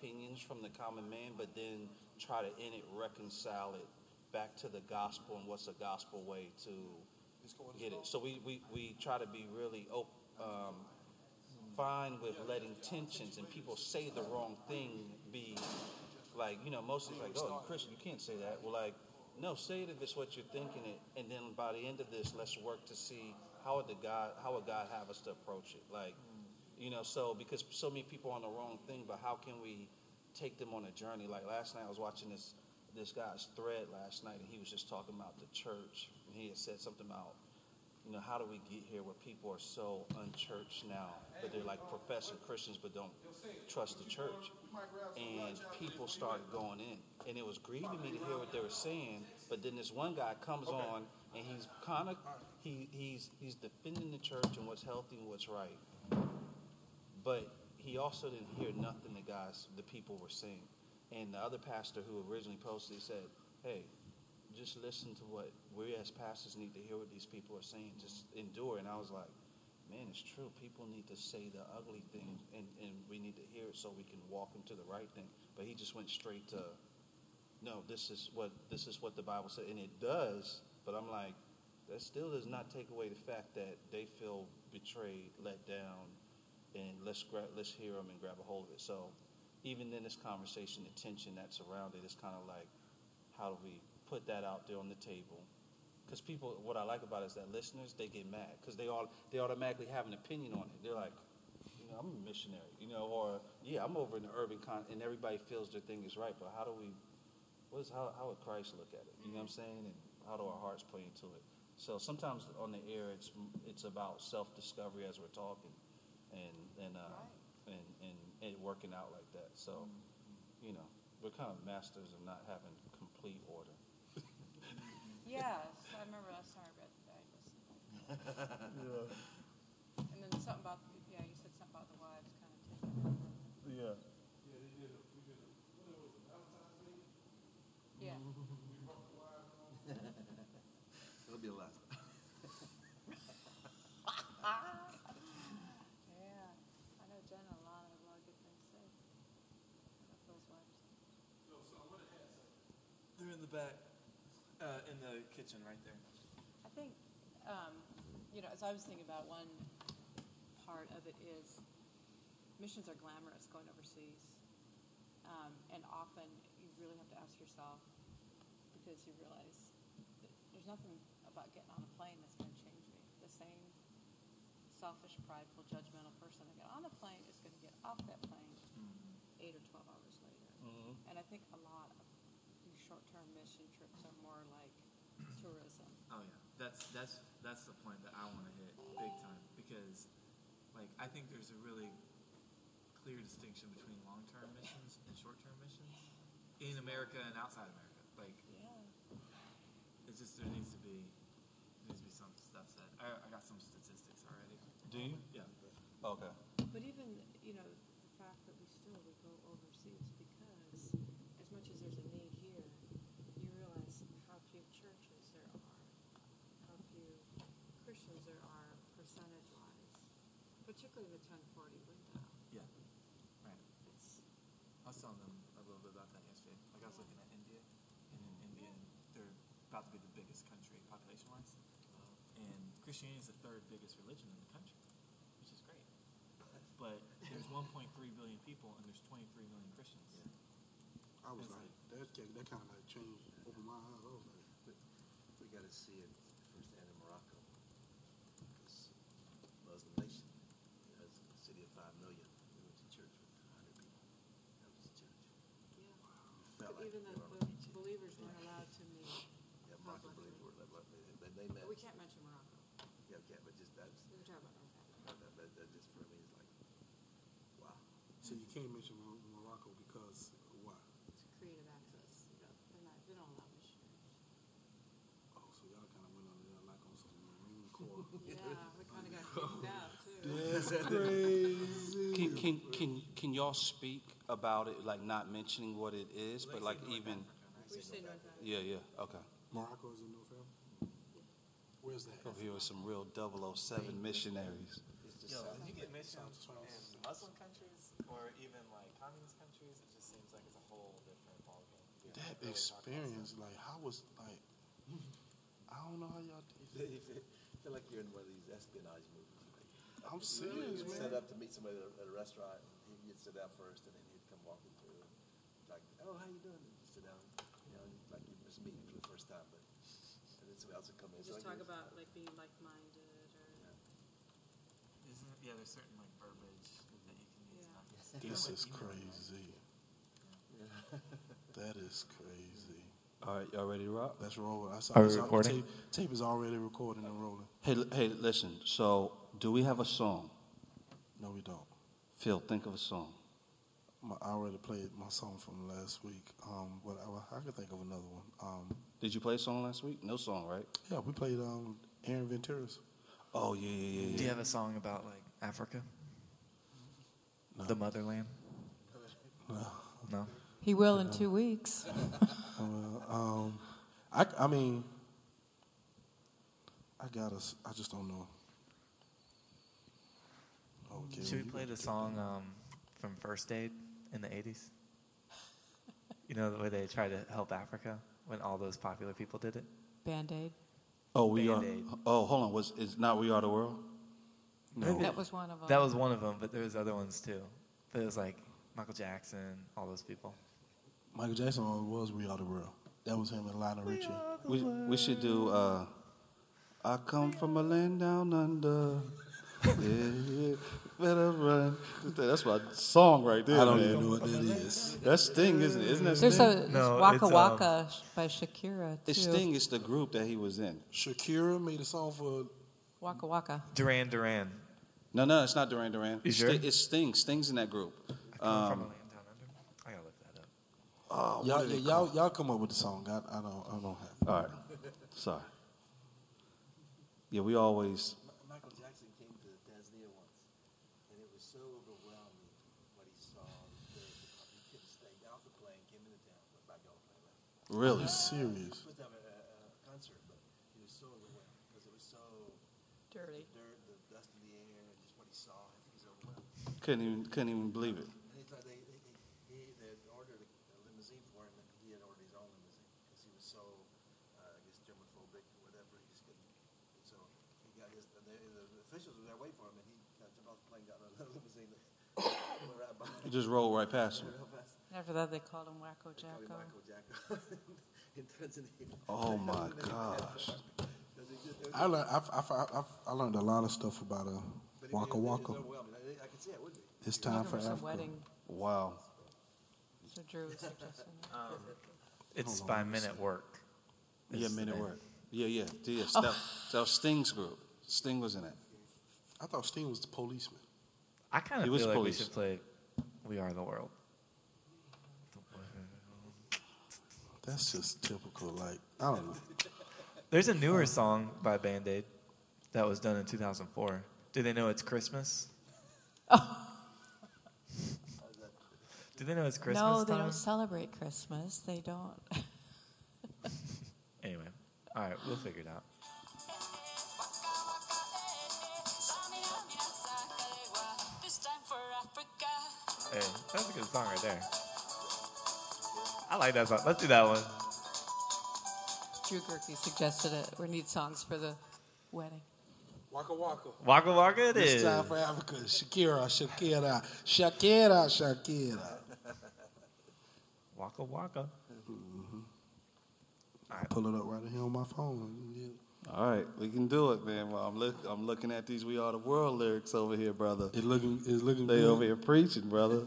opinions from the common man, but then try to in it reconcile it back to the gospel and what's a gospel way to get it. So we, we, we try to be really op- um, fine with letting tensions and people say the wrong thing be like, you know, mostly like, oh, Christian, you can't say that. Well, like, no, say it if it's what you're thinking it, and then by the end of this, let's work to see how would the God, how would God have us to approach it? Like, you know, so because so many people are on the wrong thing, but how can we take them on a journey? Like last night, I was watching this this guy's thread last night, and he was just talking about the church, and he had said something about you know, how do we get here where people are so unchurched now, but they're like professing Christians but don't trust the church? And people started going in. And it was grieving me to hear what they were saying, but then this one guy comes on and he's kind of he, he's he's defending the church and what's healthy and what's right. But he also didn't hear nothing the guys the people were saying. And the other pastor who originally posted he said, Hey, just listen to what we as pastors need to hear what these people are saying. Just endure. And I was like, man, it's true. People need to say the ugly things, and, and we need to hear it so we can walk into the right thing. But he just went straight to, no, this is what this is what the Bible said, and it does. But I'm like, that still does not take away the fact that they feel betrayed, let down, and let's grab, let's hear them and grab a hold of it. So even in this conversation, the tension that's around it is kind of like, how do we put that out there on the table. Because people, what I like about it is that listeners, they get mad because they all they automatically have an opinion on it. They're like, you know, I'm a missionary, you know, or yeah, I'm over in the urban con, and everybody feels their thing is right. But how do we? What is how how would Christ look at it? You know what I'm mm-hmm. saying? And how do our hearts play into it? So sometimes on the air, it's it's about self discovery as we're talking, and and uh, right. and, and and working out like that. So, you know, we're kind of masters of not having complete order. Yes, I remember last time I read that. yeah. And then something about, yeah, you said something about the wives kind of taking Yeah. Yeah, they did. A, we did. A, what was it? Valentine's Day. Yeah. we brought the wives on. It'll be a lot. yeah, I know Jen and Alana have a lot of good things to say about those wives. So, so what it has. They're in the back. Uh, in the kitchen right there. I think, um, you know, as I was thinking about one part of it is missions are glamorous going overseas. Um, and often you really have to ask yourself because you realize there's nothing about getting on a plane that's going to change me. The same selfish, prideful, judgmental person that got on the plane is going to get off that plane mm-hmm. eight or 12 hours later. Mm-hmm. And I think a lot of short-term mission trips are more like tourism. Oh yeah, that's that's that's the point that I want to hit big time because, like, I think there's a really clear distinction between long-term missions and short-term missions in America and outside America. Like, yeah, it's just there needs to be there needs to be some stuff said. I, I got some statistics already. Do you? Yeah. Okay. But even you know the fact that we still we go overseas because as much as there's a need particularly the 1040 window. Yeah, right. It's, I was telling them a little bit about that yesterday. Like I was looking at India, and in India, they're about to be the biggest country population-wise, and Christianity is the third biggest religion in the country, which is great. But there's 1.3 billion people, and there's 23 million Christians. Yeah. I was like, that, that kind of like changed, opened my eyes. I was like, we got to see it firsthand in Morocco. Muslim nation city of five million. We went to church with hundred people. That was the church. Yeah. But like even the, the believers weren't allowed to meet. Yeah, Moroccan believers were. They, they met. We can't mention Morocco. Yeah, okay, but just that's. We were talking about That, that, that, that just for me is like, wow. So you can't mention Morocco because why? It's creative access. You know, they're not. They don't allow missionaries. Oh, so y'all kind of went on there like on some Marine Corps. yeah, we kind of got kicked out. too. That's crazy. Can, can, can, can y'all speak about it, like not mentioning what it is, but like even. Yeah, yeah, okay. Morocco is in North Africa? Where's that? Over here with some real 007 missionaries. Yo, you get missions in Muslim countries or even like communist countries, it's seems like it's a whole different ballgame. That experience, like, how was, like, I don't know how y'all did You feel, feel like you're in one of these espionage movies. I'm you serious, would man. Set up to meet somebody at a, at a restaurant, and you'd sit down first, and then he'd come walking through, like, "Oh, how you doing?" You sit down, you know, like you're just meeting for the first time, but and then somebody else would come in. Just like talk about like being like-minded or, Isn't it? Yeah, there's certain like verbiage that you can use. Yeah. not This is email. crazy. That is crazy. All right, y'all ready to rock? Let's roll. I saw, Are we I saw recording? Tape, tape is already recording and rolling. Hey, li- hey, listen. So, do we have a song? No, we don't. Phil, think of a song. My, I already played my song from last week, um, but I, I could think of another one. Um, Did you play a song last week? No song, right? yeah, we played um, Aaron Ventura's. Oh yeah, yeah, yeah. Do you have a song about like Africa, No. the motherland? No. No. He will in two weeks. Um, I, I mean, I gotta. s- I just don't know. Okay. Should we play the song um, from First Aid in the '80s? You know the way they tried to help Africa when all those popular people did it. Band-Aid. Oh, we Band-Aid. are. Oh, hold on. Was is not we are the world? No. That was one of them. That was one of them, but there was other ones too. But it was like Michael Jackson, all those people. Michael Jackson was "We Are the World." That was him and Lionel Richie. We we should do. Uh, I come from a land down under. Yeah, yeah, better run. That's my song right there. I don't man. even know what that is. That's Sting, isn't it? Isn't that There's Sting? a No, Waka it's, um, Waka by Shakira too. It's Sting. It's the group that he was in. Shakira made a song for. Waka Waka. Duran Duran. No, no, it's not Duran Duran. It's sure? Sting- It's Sting. Sting's in that group. I come from a Um, land down under. I gotta look that up. oh, Y'all, what y'all, y'all come up with the song. I, I don't. I don't have. All right. Sorry. Yeah, we always. He was so, uh, I guess, germophobic or whatever. He just couldn't. And so he got his. And the, the officials were there waiting for him, and he got jumped off the plane, got a limousine, that went right by. You just rolled right past him. Real fast. After that, they called him Wacko They called him Jacko. Michael Jacko in Tanzania. Oh my gosh. 'Cause he just- it I learned. I, I, I, I learned a lot of stuff about uh, but he- Waka it- it Waka. overwhelming. I, I could see it, wouldn't? It's time Looking for some Africa. wedding. Wow. So Drew was suggesting that. Um, it's Hold by one Men at Work. Yeah, is the minute name. work. Yeah, yeah, yeah. That, that was Sting's group. Sting was in it. I thought Sting was the policeman. I kind He of was feel like police. we should play "We Are the World." That's just typical. Like I don't know. There's a newer song by Band Aid that was done in 2004. Do they know it's Christmas? Oh. Do they know it's Christmas? no, they time? don't celebrate Christmas. They don't. Anyway, all right, we'll figure it out. This time for Africa. Hey, that's a good song right there. I like that song. Let's do that one. Drew Gerke suggested it. We need songs for the wedding. Waka Waka. Waka Waka it It's is. time for Africa. Shakira, Shakira, Shakira, Shakira. Waka Waka. Mm-hmm. All right. Pull it up right here on my phone. Yeah. All right, we can do it, man. Well, I'm look, I'm looking at these "We Are the World" lyrics over here, brother. It looking, it's looking They good. over here preaching, brother.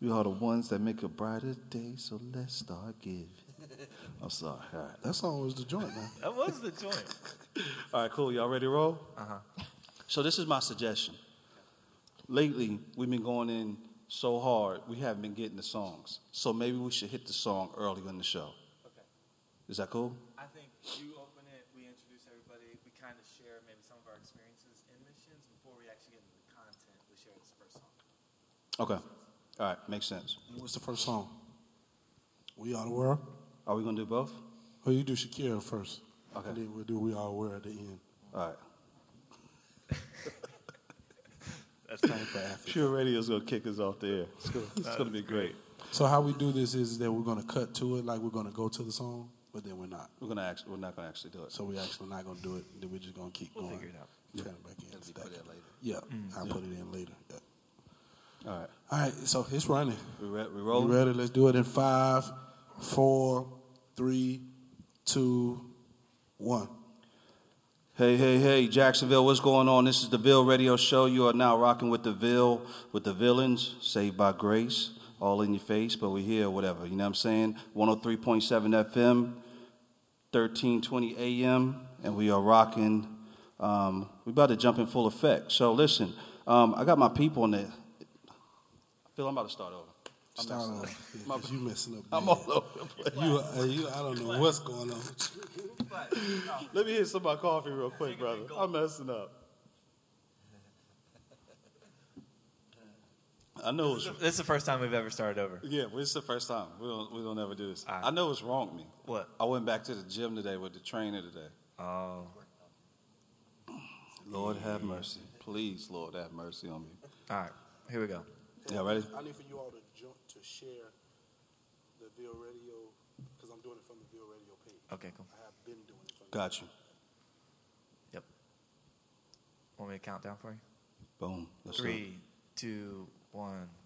We are the ones that make a brighter day, so let's start giving. I'm sorry. All right. That song was the joint, man. That was the joint. All right, cool. Y'all ready to roll? Uh huh. So this is my suggestion. Lately, we've been going in so hard, we haven't been getting the songs. So maybe we should hit the song early in the show. Okay. Is that cool? I think you open it, we introduce everybody, we kind of share maybe some of our experiences in missions before we actually get into the content. We share this first song. Okay. All right, makes sense. What's the first song? We Are the World? Are we gonna do both? Oh, you do Shakira first. Okay. And then we'll do We Are the World at the end. All right. That's Time for Africa. Pure Radio's gonna kick us off the air. It's gonna, be great. So how we do this is that we're going to cut to it, like we're going to go to the song, but then we're not. We're gonna actually, we're not gonna actually do it. So we're actually not going to do it. Then we're just going to keep We'll going. figure it out. Turn it back in. It'll be put it. in later. Yeah, mm. I'll put it in later. Yeah. All right, All right, so it's running. we re- we rolling. ready? Let's do it in five, four, three, two, one. Hey, hey, hey, Jacksonville, what's going on? This is the Ville Radio Show. You are now rocking with the Ville, with the villains, saved by grace, all in your face, but we're here, whatever. You know what I'm saying? 103.7 FM, 1320 AM, and we are rocking. Um, we're about to jump in full effect. So listen, um, I got my people in there. I feel I'm about to start over. I'm Start over. on. up. Yeah, you messing up. I'm bad. all over the place. You, uh, you, I don't know what's going on. with you. Let me hit some of my coffee real quick, brother. I'm messing up. I know it's This is the first time we've ever started over. yeah, but it's the first time. We don't we don't ever do this. All right. I know it's wrong with me. What? I went back to the gym today with the trainer today. Oh, Lord have mercy. Please, Lord have mercy on me. all right. Here we go. Yeah, ready? I need for you all to jump to share the Ville Radio because I'm doing it from the Ville Radio page. Okay, cool. I have been doing it from. Got you. Yep. Want me to count down for you? Boom. Let's do it. Three, two, one, go.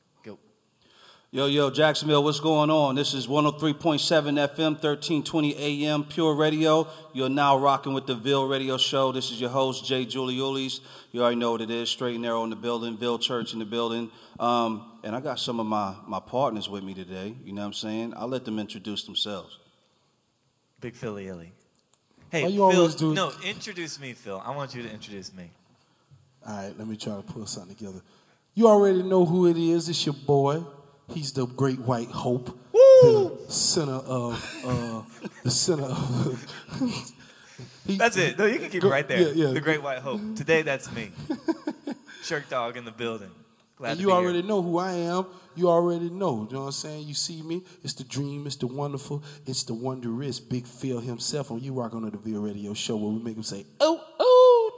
Yo, yo, Jacksonville, what's going on? This is 103.7 FM, 1320 AM, Pure Radio. You're now rocking with the Ville Radio Show. This is your host, Jay Juliulis. You already know what it is, straight and narrow in the building, Ville Church in the building. Um, and I got some of my, my partners with me today. You know what I'm saying? I'll let them introduce themselves. Big Philly Illy. Hey, Why you Phil. always do- No, introduce me, Phil. I want you to introduce me. All right, let me try to pull something together. You already know who it is. It's your boy. He's the great white hope, the center of uh, the center of. He- That's it. No, you can keep Go- it right there. Yeah, yeah. The Great White Hope. Today, that's me. Shirk Dog in the building. Glad And you already here. know who I am. You already know. You know what I'm saying? You see me. It's the dream. It's the wonderful. It's the wondrous. Big Phil himself. And you rock on the Ville Radio Show where we make him say, "Oh, oh,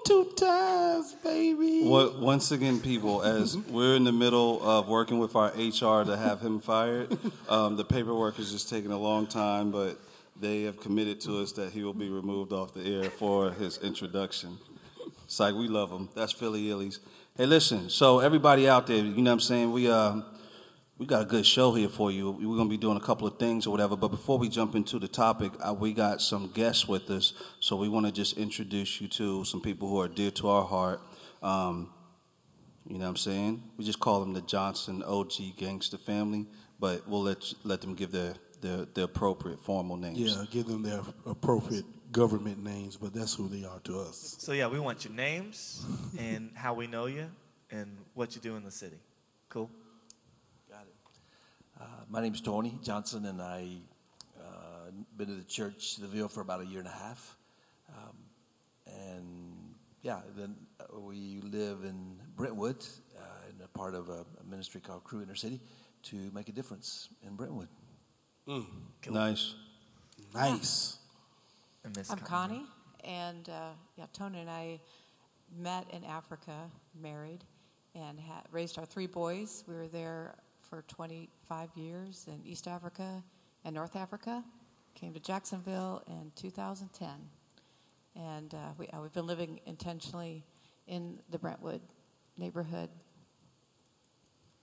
two times, baby." What, once again, people, as we're in the middle of working with our HR to have him fired, um, the paperwork is just taking a long time, but they have committed to us that he will be removed off the air for his introduction. It's like we love him. That's Philly Illies. Hey, listen. So everybody out there, you know what I'm saying? We uh, we got a good show here for you. We're gonna be doing a couple of things or whatever. But before we jump into the topic, uh, we got some guests with us. So we want to just introduce you to some people who are dear to our heart. Um, you know what I'm saying? We just call them the Johnson OG Gangster Family, but we'll let let them give their their, their appropriate formal names. Yeah, give them their appropriate government names, but that's who they are to us. So, yeah, we want your names and how we know you and what you do in the city. Cool? Got it. Uh, my name's Tony Johnson, and I uh, been to the church, the Ville, for about a year and a half. Um, and yeah, then uh, we live in Brentwood, uh, in a part of a, a ministry called Cru Inner City, to make a difference in Brentwood. Nice. Nice. I'm Connie, and uh, yeah, Tony and I met in Africa, married, and had, raised our three boys. We were there for 25 years in East Africa and North Africa. Came to Jacksonville in 2010, and uh, we, uh, we've been living intentionally in the Brentwood neighborhood.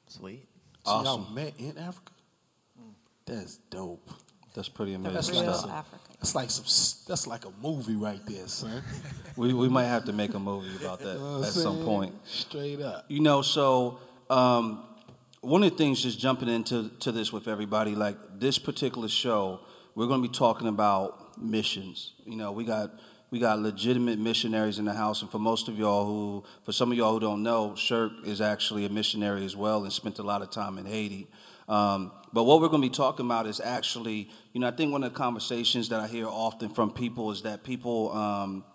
Sweet. So y'all met in Africa? That's dope. That's pretty The amazing real stuff. Africa. That's like some. That's like a movie right there, son. We, we might have to make a movie about that You know what I'm at some point. Straight up. You know, so um, one of the things just jumping into to this with everybody, like this particular show, we're going to be talking about missions. You know, we got we got legitimate missionaries in the house, and for most of y'all who, for some of y'all who don't know, Shirk is actually a missionary as well, and spent a lot of time in Haiti. Um, but what we're going to be talking about is actually, you know, I think one of the conversations that I hear often from people is that people. Um,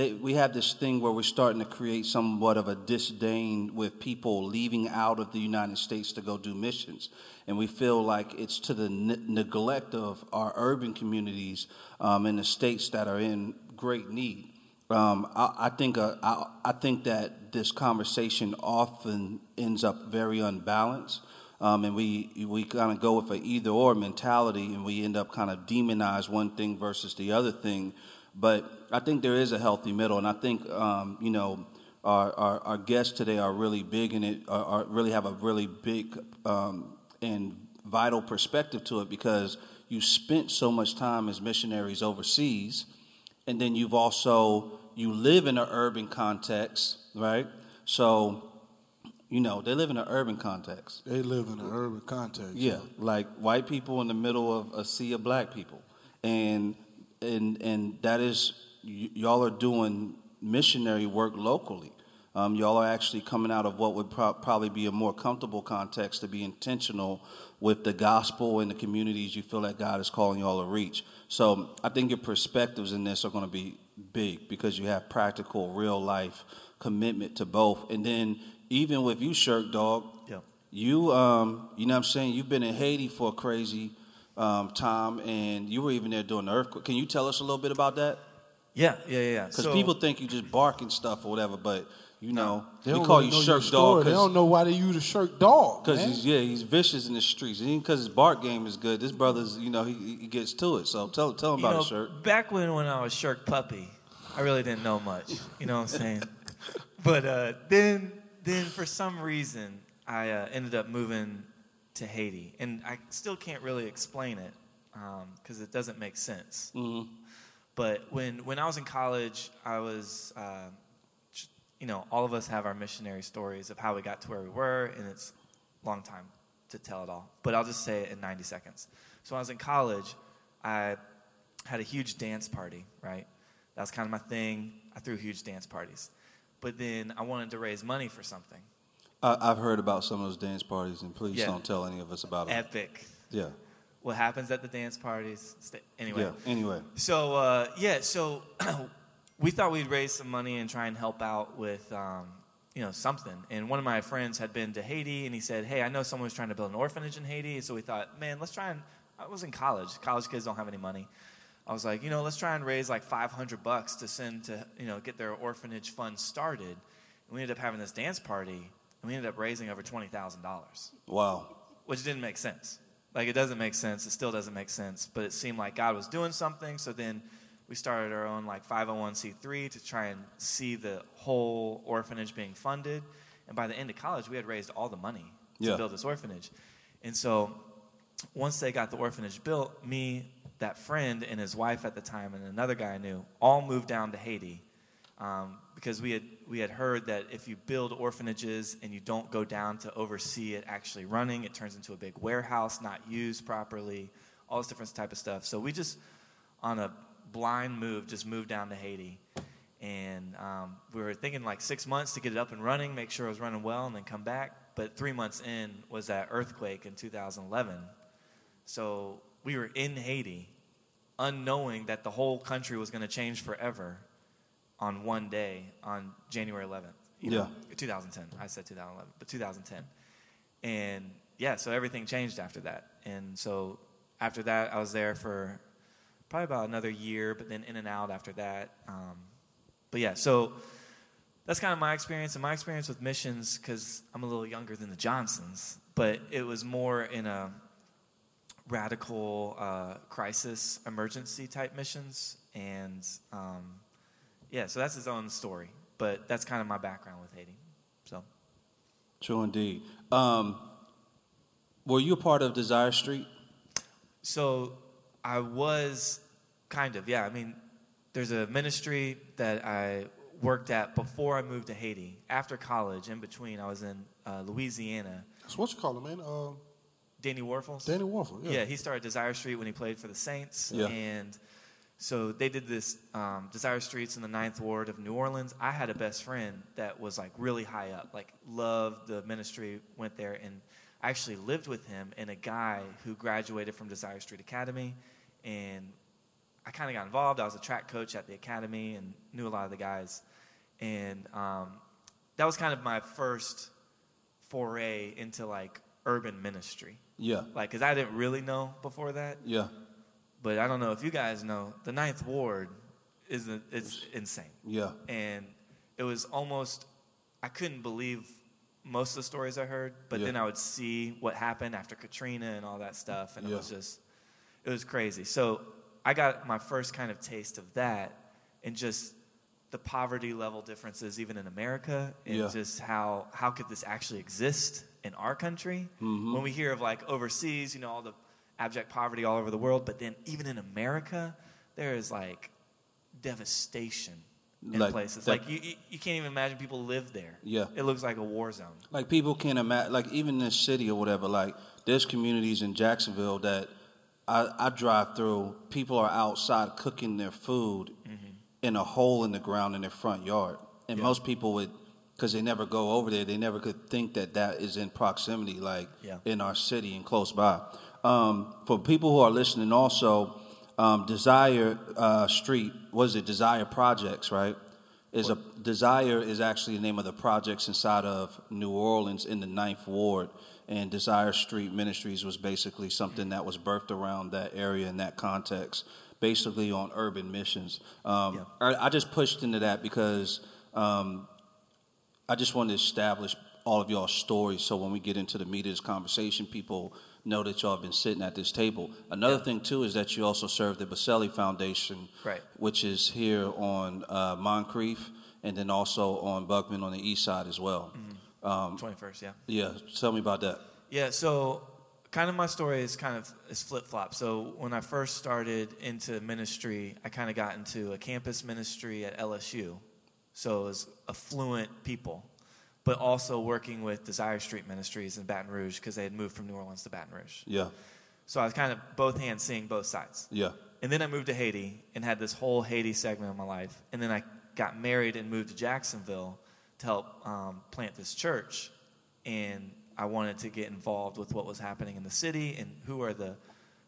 they, we have this thing where we're starting to create somewhat of a disdain with people leaving out of the United States to go do missions. And we feel like it's to the ne- neglect of our urban communities um, in the states that are in great need. Um, I, I think uh, I, I think that this conversation often ends up very unbalanced. Um, and we we kind of go with an either or mentality, and we end up kind of demonize one thing versus the other thing. But I think there is a healthy middle, and I think um, you know our, our, our guests today are really big in it, are, are really have a really big um, and vital perspective to it because you spent so much time as missionaries overseas, and then you've also you live in an urban context, right? So you know, they live in an urban context. They live in an urban context. Yeah, like white people in the middle of a sea of black people, and and and that is y- y'all are doing missionary work locally. Um, y'all are actually coming out of what would pro- probably be a more comfortable context to be intentional with the gospel and the communities you feel that God is calling y'all to reach. So I think your perspectives in this are going to be big because you have practical, real life commitment to both, and then even with you, Shirk Dog, Yep. you, um, you know what I'm saying? You've been in Haiti for a crazy um, time, and you were even there during the earthquake. Can you tell us a little bit about that? Yeah, yeah, yeah. Because So- people think you just barking stuff or whatever, but, you know, They we don't call really you Shirk. Dog They don't know why they use a Shirk Dog. because he's, yeah, he's vicious in the streets. Even because his bark game is good, this brother's, you know, he, he gets to it. So tell, tell him you about know, Shirk. back when when I was Shirk Puppy, I really didn't know much. You know what I'm saying? but uh, then then for some reason I uh, ended up moving to Haiti, and I still can't really explain it because it doesn't make sense. But when when I was in college, I was. Uh, you know, all of us have our missionary stories of how we got to where we were, and it's a long time to tell it all. But I'll just say it in 90 seconds. So when I was in college, I had a huge dance party, right? That was kind of my thing. I threw huge dance parties. But then I wanted to raise money for something I, I've heard about some of those dance parties, and please Yeah. don't tell any of us about them. epic. yeah. What happens at the dance parties? Sta- Anyway. Yeah. Anyway. So uh, yeah, so we thought we'd raise some money and try and help out with um, you know something. And one of my friends had been to Haiti, and he said, "Hey, I know someone who's trying to build an orphanage in Haiti." So we thought, man, let's try and. I was in college. College kids don't have any money. I was like, you know, let's try and raise like 500 bucks to send to you know get their orphanage fund started. And we ended up having this dance party, and we ended up raising over twenty thousand dollars Wow. which didn't make sense. Like it doesn't make sense. It still doesn't make sense. But it seemed like God was doing something. So then we started our own like 501c3 to try and see the whole orphanage being funded. And by the end of college, we had raised all the money to Yeah. build this orphanage. And so once they got the orphanage built, me, that friend, and his wife at the time, and another guy I knew, all moved down to Haiti um, because we had we had heard that if you build orphanages and you don't go down to oversee it actually running, it turns into a big warehouse, not used properly, all this different type of stuff. So we just, on a blind move, just moved down to Haiti, and um, we were thinking like six months to get it up and running, make sure it was running well, and then come back. But three months in was that earthquake in 2011. So we were in Haiti, unknowing that the whole country was going to change forever on one day on January 11th. you know, 2010. I said 2011, but 2010. And yeah, so everything changed after that. And so after that, I was there for probably about another year, but then in and out after that. Um, but yeah, so that's kind of my experience. And my experience with missions, because I'm a little younger than the Johnsons, but it was more in a radical uh, crisis emergency type missions. And um, yeah, so that's his own story. But that's kind of my background with Haiti. So True indeed. Um, were you a part of Desire Street? So I was kind of, yeah. I mean, there's a ministry that I worked at before I moved to Haiti. After college, in between, I was in uh, Louisiana. That's what you call him, man. Uh, Danny Wuerffel's. Danny Wuerffel. Yeah. Yeah, he started Desire Street when he played for the Saints. Yeah. And so they did this um, Desire Streets in the Ninth Ward of New Orleans. I had a best friend that was like really high up, like loved the ministry, went there, and I actually lived with him and a guy who graduated from Desire Street Academy. And I kind of got involved. I was a track coach at the academy and knew a lot of the guys. And um, that was kind of my first foray into like urban ministry Yeah. like because i didn't really know before that Yeah. But i don't know if you guys know the ninth ward is a, it's insane Yeah. and it was almost i couldn't believe most of the stories I heard, but Yeah. then I would see what happened after Katrina and all that stuff, and Yeah. it was just, it was crazy. So I got my first kind of taste of that, and just the poverty level differences, even in America, and Yeah. just how how could this actually exist in our country? Mm-hmm. When we hear of like overseas, you know, all the abject poverty all over the world, but then even in America, there is like devastation in Like places. that- like you, you, you can't even imagine people live there. Yeah. it looks like a war zone. Like people can't imagine, like even in this city or whatever. Like there's communities in Jacksonville that I, I drive through. People are outside cooking their food mm-hmm. in a hole in the ground in their front yard, and Yeah. most people would, because they never go over there, they never could think that that is in proximity, like Yeah. in our city and close by. Um, for people who are listening, also um, Desire uh, Street was it Desire Projects, right? Is a Desire is actually the name of the projects inside of New Orleans in the Ninth Ward, and Desire Street Ministries was basically something that was birthed around that area in that context, basically on urban missions. Um, Yeah. I, I just pushed into that because um, I just wanted to establish all of y'all's stories so when we get into the meat of this conversation, people know that y'all have been sitting at this table. Another Yeah. thing, too, is that you also serve the Baselli Foundation, Right. which is here on uh, Moncrief and then also on Buckman on the east side as well. Um, Twenty first, yeah. yeah, tell me about that. Yeah, so kind of my story is kind of is flip flop. So when I first started into ministry, I kind of got into a campus ministry at LSU. So it was affluent people, but also working with Desire Street Ministries in Baton Rouge because they had moved from New Orleans to Baton Rouge. Yeah, So I was kind of both hands seeing both sides. yeah, And then I moved to Haiti and had this whole Haiti segment of my life. And then I got married and moved to Jacksonville to help um, plant this church. And I wanted to get involved with what was happening in the city and who are the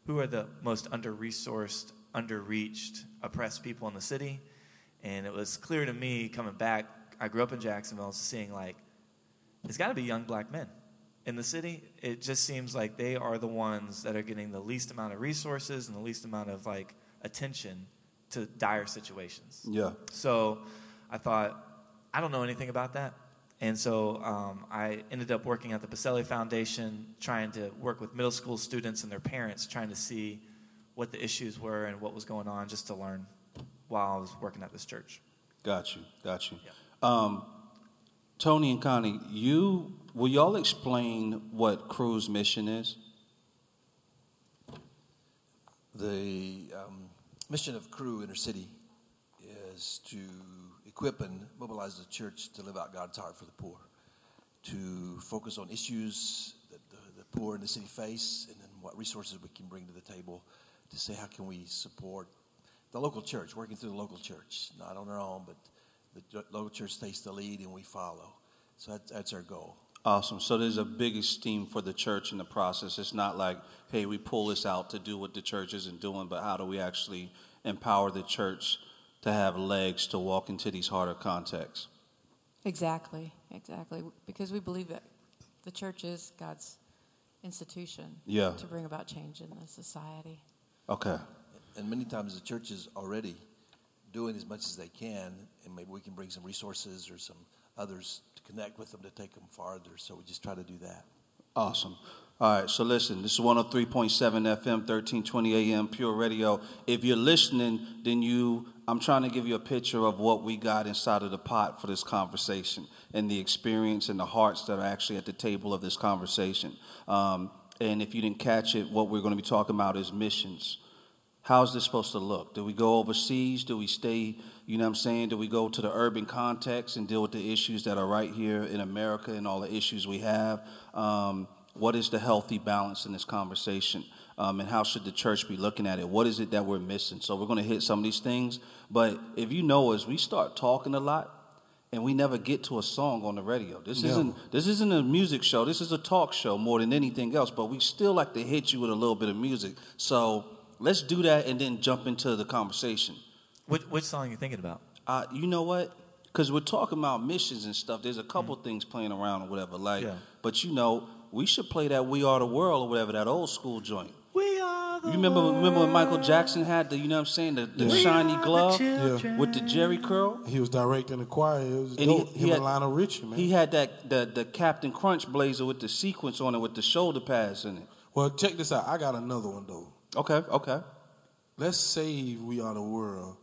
who are the most under resourced, under reached, oppressed people in the city. And it was clear to me coming back. I grew up in Jacksonville, seeing like it's got to be young black men in the city. It just seems like they are the ones that are getting the least amount of resources and the least amount of like attention to dire situations. yeah. So I thought, I don't know anything about that. And so um, I ended up working at the Pacelli Foundation, trying to work with middle school students and their parents, trying to see what the issues were and what was going on, just to learn while I was working at this church. Got you, got you. Yeah. Um, Tony and Connie, you will y'all explain what Cru's mission is? The um, mission of Cru Inner City is to equip and mobilize the church to live out God's heart for the poor, to focus on issues that the, the poor in the city face, and then what resources we can bring to the table to say how can we support the local church, working through the local church, not on our own, but the local church takes the lead and we follow. So that, that's our goal. Awesome. So there's a big esteem for the church in the process. It's not like, hey, we pull this out to do what the church isn't doing, but how do we actually empower the church to have legs to walk into these harder contexts? Exactly, exactly. Because we believe that the church is God's institution Yeah. to bring about change in the society. Okay. And many times the church is already doing as much as they can, and maybe we can bring some resources or some others to connect with them to take them farther. So we just try to do that. Awesome. All right, so listen, this is 103.7 FM, 1320 AM, Pure Radio. If you're listening, then you, I'm trying to give you a picture of what we got inside of the pot for this conversation and the experience and the hearts that are actually at the table of this conversation. Um, and if you didn't catch it, what we're going to be talking about is missions. How's this supposed to look? Do we go overseas? Do we stay, you know what I'm saying? Do we go to the urban context and deal with the issues that are right here in America and all the issues we have? Um, what is the healthy balance in this conversation? Um, and how should the church be looking at it? What is it that we're missing? So we're going to hit some of these things. But if you know us, we start talking a lot and we never get to a song on the radio. This Never. isn't this isn't a music show. This is a talk show more than anything else. But we still like to hit you with a little bit of music. So let's do that and then jump into the conversation. Which, which song are you thinking about? Uh, you know what? Because we're talking about missions and stuff. There's a couple things playing around or whatever. Like, Yeah. but you know, we should play that "We Are the World" or whatever that old school joint. We are the You remember remember when Michael Jackson had the you know what I'm saying the, the Yeah. shiny glove Yeah. with the Jheri curl. He was directing the choir. It was And dope. he- he Him had- and Lionel Richie, man. He had that the the Captain Crunch blazer with the sequence on it with the shoulder pads in it. well, check this out. I got another one though. Okay, okay. Let's say we are the world.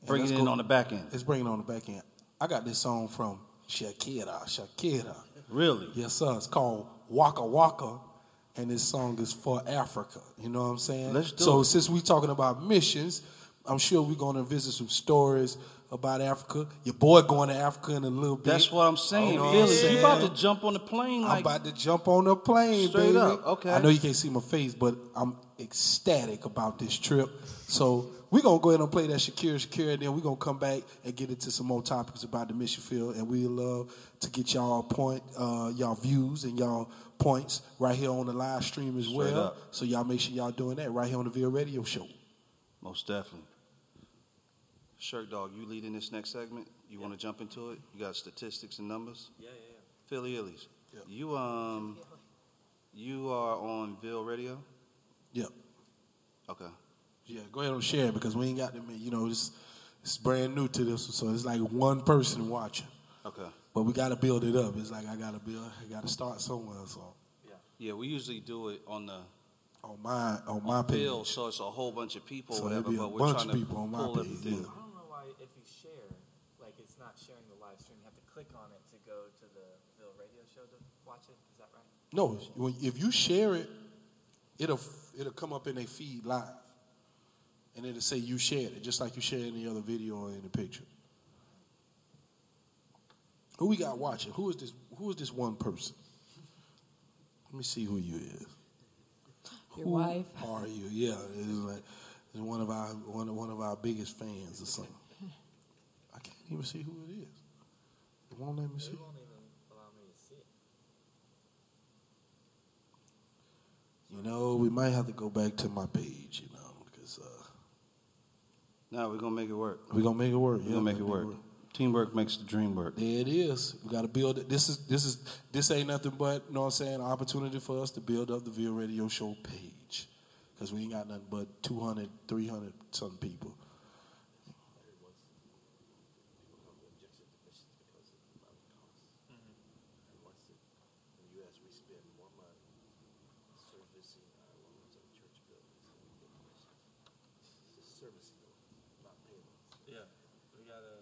And Bring it in go- on the back end. Let's bring it on the back end. I got this song from Shakira. Shakira. Really? Yes, sir. It's called Waka Waka, and this song is for Africa. You know what I'm saying? Let's do so it. since we're talking about missions, I'm sure we're going to visit some stories about Africa. Your boy going to Africa in a little bit. That's what I'm saying. You know what you about to jump on the plane I'm about to jump on the plane, Straight baby. up, okay. I know you can't see my face, but I'm ecstatic about this trip. So we're gonna go ahead and play that Shakira, Shakira, and then we're gonna come back and get into some more topics about the mission field, and we love to get y'all point, uh, y'all views and y'all points right here on the live stream as Straight well. up. So y'all make sure y'all doing that right here on the Ville Radio Show. Most definitely. Shirk Dog, you leading this next segment? You want to jump into it? You got statistics and numbers? Yeah, yeah, yeah. Philly Illies. Yeah. You um you are on Ville Radio? Yep. Okay. Yeah, go ahead and share it because we ain't got them. You know, it's it's brand new to this, so it's like one person watching. Okay. But we got to build it up. It's like I got to build. I got to start somewhere. So Yeah, Yeah, we usually do it on the on my on my page. bill, so it's a whole bunch of people, So whatever. there'll be a But we're bunch of people on my pull page, yeah. I don't know why if you share, like it's not sharing the live stream. You have to click on it to go to the Ville Radio show to watch it. Is that right? No, if you share it, it'll it'll come up in a feed live, and it'll say you shared it, just like you share any other video or any picture. Who we got watching? Who is this? Who is this one person? Let me see who you is. Your who wife. Are you? Yeah, it's like it's one of our one of, one of our biggest fans or something. I can't even see who it is. It won't let me see. It won't even allow me to see it. You know, we might have to go back to my page. You know, because uh, No, we're gonna make it work. we're gonna make it work. We're Yeah, gonna make it work. Teamwork makes the dream work. There it is. We got to build it. This is this is this ain't nothing but you know what I'm saying. Opportunity for us to build up the Ville Radio Show page because we ain't got nothing but 200, 300 something people. And once it, in the U.S., we spend more money servicing our loans and church buildings than we get missions. It's servicing them, not paying them. Yeah, we gotta.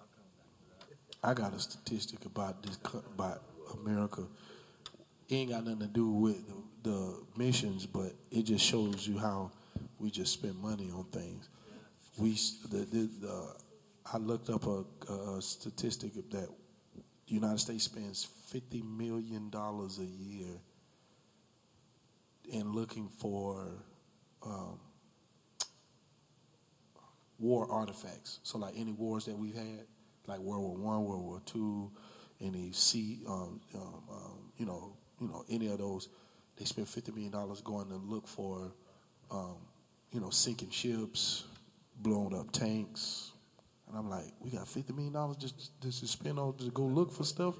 I'm coming back to that. I got a statistic about this about America. It ain't got nothing to do with the, the missions, but it just shows you how we just spend money on things. We the, the, the I looked up a, a statistic that the United States spends fifty million dollars a year in looking for um, war artifacts. So like any wars that we've had, like World War One, World War Two, any sea, um, um, um, you know, you know, any of those, they spend fifty million dollars going to look for, um, you know, sinking ships, blown up tanks, and I'm like, we got fifty million dollars just just to spend on to go look for stuff.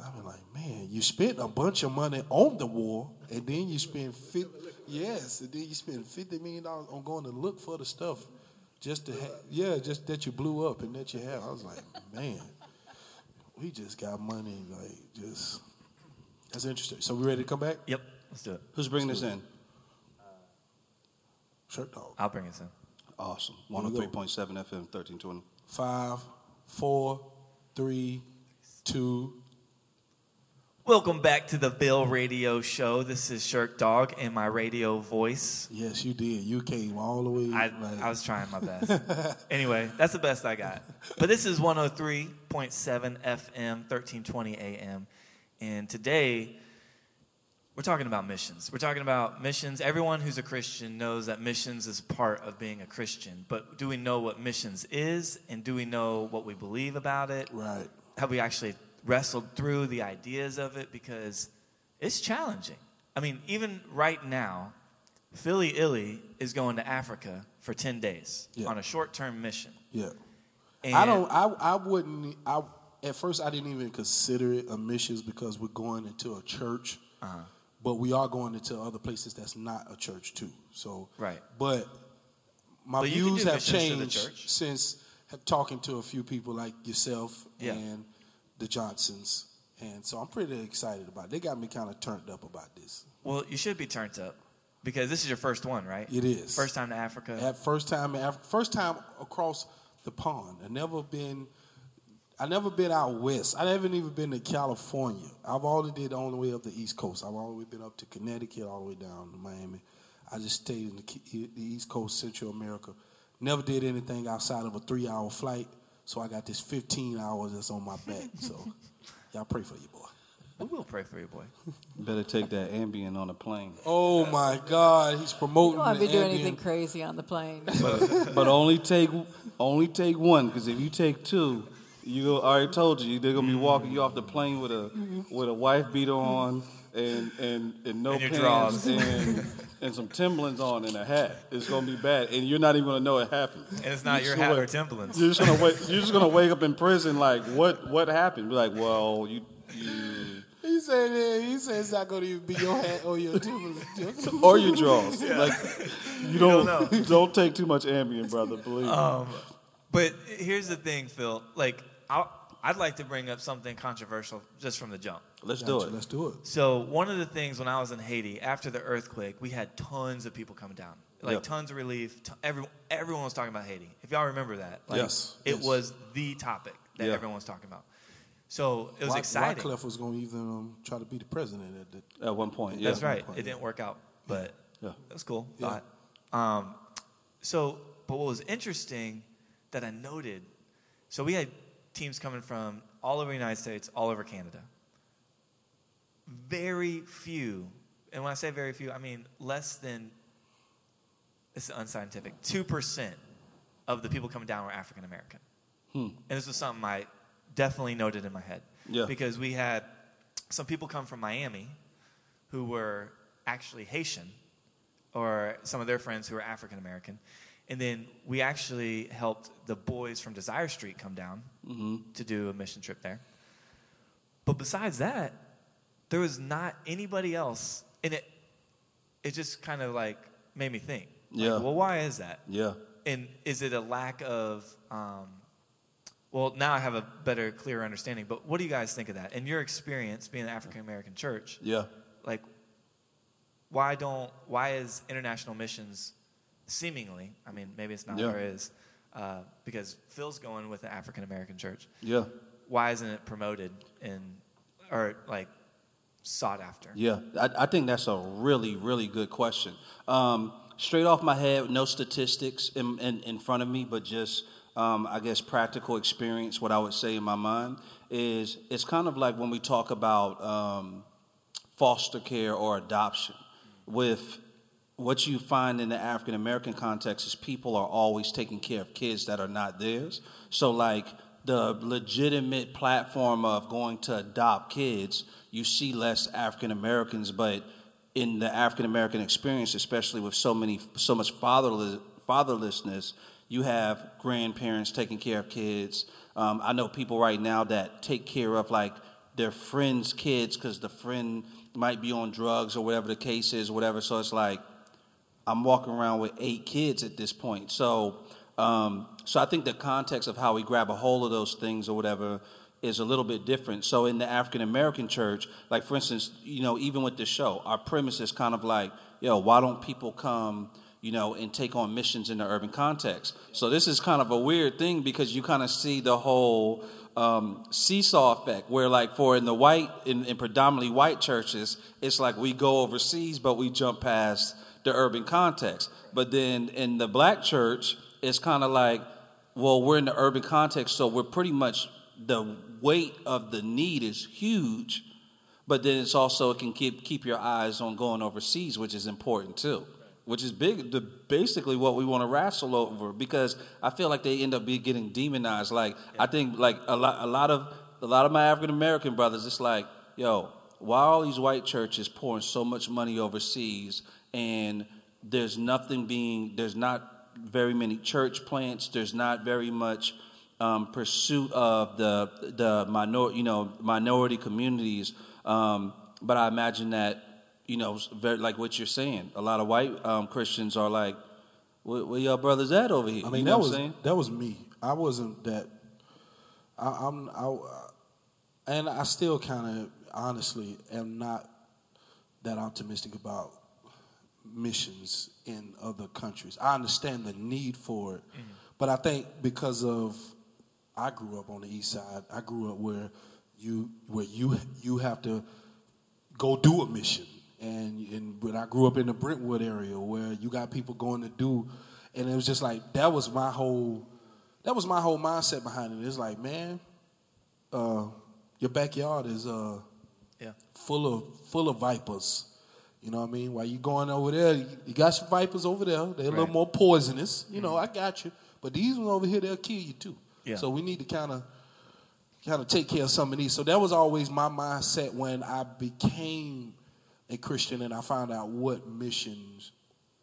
I'm like, man, you spent a bunch of money on the war, and then you spend fifty, yes, and then you spend fifty million dollars on going to look for the stuff, just to have, yeah, just that you blew up and that you have. I was like, man, we just got money, like just. That's interesting. So we ready to come back? Yep, let's do it. Who's bringing this in? Shirk dog. I'll bring us in. Awesome. Oh Here we go. 103.7 FM, 1320. Five, four, three, two. Welcome back to the Ville Radio Show. This is Shirk Dog and my radio voice. Yes, you did. You came all the way. I, like- I was trying my best. anyway, that's the best I got. But this is 103.7 FM, 1320 AM. And today, we're talking about missions. We're talking about missions. Everyone who's a Christian knows that missions is part of being a Christian. But do we know what missions is? And do we know what we believe about it? right. have we actually wrestled through the ideas of it because it's challenging. I mean, even right now, Philly Illy is going to Africa for 10 days Yeah. on a short term mission. Yeah. And I don't. I. I wouldn't. I at first I didn't even consider it a missions because we're going into a church. Uh-huh. but we are going into other places that's not a church too. So Right. But my But views have missions to the changed since talking to a few people like yourself Yeah. and the Johnsons, and so I'm pretty excited about. it. They got me kind of turned up about this. Well, you should be turned up because this is your first one, right? It is. First time to Africa. At first time, in Af- first time across the pond. I never been. I never been out west. I haven't even been to California. I've only did all the way up the East Coast. I've always been up to Connecticut, all the way down to Miami. I just stayed in the, the East Coast, Central America. Never did anything outside of a three-hour flight. So I got this 15 hours that's on my back. So y'all pray for you, boy. we will pray for you, boy. Better take that Ambien on the plane. Oh my God, he's promoting. You promoting. don't want to be doing Ambien. anything crazy on the plane. But, but only take only take one because if you take two, you I already told you they're gonna be mm. walking you off the plane with a with a wife beater on and and, and no And pants and and some Timberlands on and a hat. It's gonna be bad, and you're not even gonna know it happened. And it's not You're your hat gonna or wake- Timberlands. You're just gonna wake. You're just gonna wake up in prison. Like what? What happened? Be like, well, you. you He said, yeah, he said it's not going to even be your hat or your Timberlands. or your drawers. Like you don't don't don't, take too much Ambien, brother. Believe me. Um, but here's the thing, Phil. Like, I'll, I'd like to bring up something controversial just from the jump. Let's do it. Let's do it. So one of the things when I was in Haiti after the earthquake, we had tons of people coming down, like Yeah. tons of relief. T- everyone, everyone was talking about Haiti. If y'all remember that, like, Yes, it yes. was the topic that Yeah. everyone was talking about. So it was Wyc- exciting. Wyclef was going to even um, try to be the president at the. At one point, yeah. That's right. point, It didn't work out, but Yeah. it was cool. Yeah. Um, so, but what was interesting that I noted, so we had teams coming from all over the United States, all over Canada. Very few, and when I say very few, I mean less than. This is unscientific. Two percent of the people coming down were African American, hmm. and this was something I definitely noted in my head. Yeah. Because we had some people come from Miami who were actually Haitian, or some of their friends who were African American. And then we actually helped the boys from Desire Street come down to do a mission trip there. But besides that, there was not anybody else. And it, it just kind of like made me think. like, Yeah. well, why is that? Yeah. And is it a lack of, um, well, now I have a better, clearer understanding, but what do you guys think of that? In your experience being an African American church, Yeah. like, why don't, why is international missions seemingly, I mean, maybe it's not Yeah. or is, uh, because Phil's going with an African American church. Yeah. Why isn't it promoted and, or like, sought after? Yeah, I, I think that's a really, really good question. Um, straight off my head, no statistics in, in, in front of me, but just, um, I guess, practical experience, what I would say in my mind is it's kind of like when we talk about um, foster care or adoption. With what you find in the African American context is people are always taking care of kids that are not theirs. So, like the legitimate platform of going to adopt kids, you see less African Americans, but in the African American experience, especially with so many, so much fatherless, fatherlessness, you have grandparents taking care of kids. Um, I know people right now that take care of like their friends' kids because the friend might be on drugs or whatever the case is, whatever. So it's like I'm walking around with eight kids at this point. So, um, so I think the context of how we grab a hold of those things or whatever is a little bit different. So in the African American church, like for instance, you know, even with the show, our premise is kind of like, yo, why don't people come? You know, and take on missions in the urban context. So this is kind of a weird thing because you kind of see the whole um, seesaw effect, where like for in the white, in, in predominantly white churches, it's like we go overseas, but we jump past the urban context. But then in the black church, it's kind of like, well, we're in the urban context, so we're pretty much the weight of the need is huge. But then it's also it can keep keep your eyes on going overseas, which is important too. Which is big, the, basically what we want to wrestle over because I feel like they end up be getting demonized. Like I think like a lot, a lot of a lot of my African American brothers, it's like, yo, why are all these white churches pouring so much money overseas and there's nothing being there's not very many church plants there's not very much um, pursuit of the the minor you know minority communities um, but I imagine that you know, very like what you're saying. A lot of white um, Christians are like, where, where y'all brothers at over here? I mean, you know that what was saying? that was me. I wasn't that. I, I'm. I, and I still kind of honestly am not that optimistic about missions in other countries. I understand the need for it, but I think because of I grew up on the east side. I grew up where you where you you have to go do a mission. And and when I grew up in the Brentwood area where you got people going to do and it was just like that was my whole that was my whole mindset behind it. It's like, man, uh, your backyard is uh, Yeah. full of full of vipers. You know what I mean? While you going over there, you, you got some vipers over there. They're a little more poisonous. You know, mm-hmm. I got you. But these ones over here, they'll kill you too. Yeah. So we need to kind of kind of take care of some of these. So that was always my mindset when I became a Christian and I found out what missions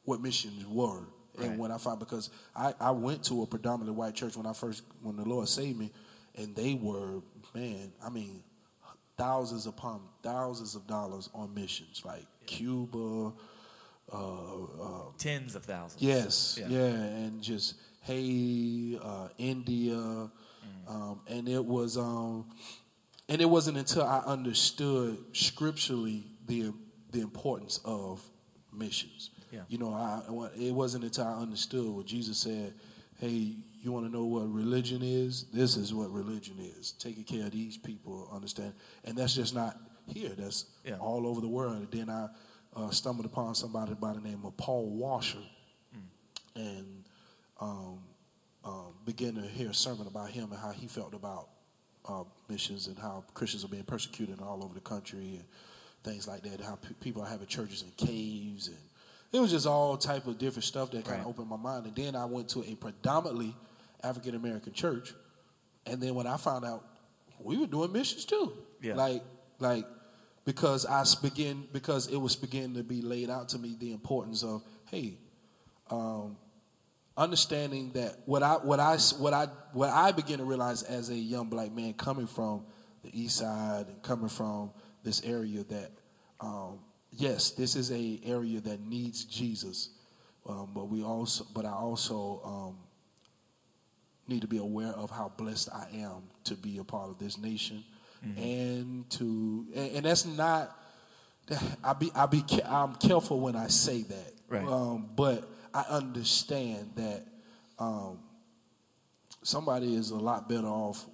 what missions were. Right. And when I found because I, I went to a predominantly white church when I first when the Lord saved me, and they were man, I mean, thousands upon thousands of dollars on missions like Cuba, uh, uh, Tens of thousands. Yes, Yeah. yeah, and just Haiti, uh, India, Mm. um, and it was, um, and it wasn't until I understood scripturally the the importance of missions. Yeah. You know, I it wasn't until I understood what Jesus said. Hey, you want to know what religion is? This is what religion is. Taking care of these people, understand? And that's just not here. That's Yeah. all over the world. And then I uh, stumbled upon somebody by the name of Paul Washer, and um, um, began to hear a sermon about him and how he felt about uh, missions and how Christians are being persecuted all over the country and things like that. How pe- people are having churches in caves and it was just all type of different stuff that kind Right. of opened my mind. And then I went to a predominantly African American church, and then when I found out we were doing missions too, Yeah. like like because I begin because it was beginning to be laid out to me the importance of hey, um, understanding that what I what I what I what I begin to realize as a young black man coming from the east side and coming from this area that um, yes, this is a area that needs Jesus, um, but we also but I also um, need to be aware of how blessed I am to be a part of this nation, and to and, and that's not. I be I be I'm careful when I say that, Right. um, but I understand that um, somebody is a lot better off.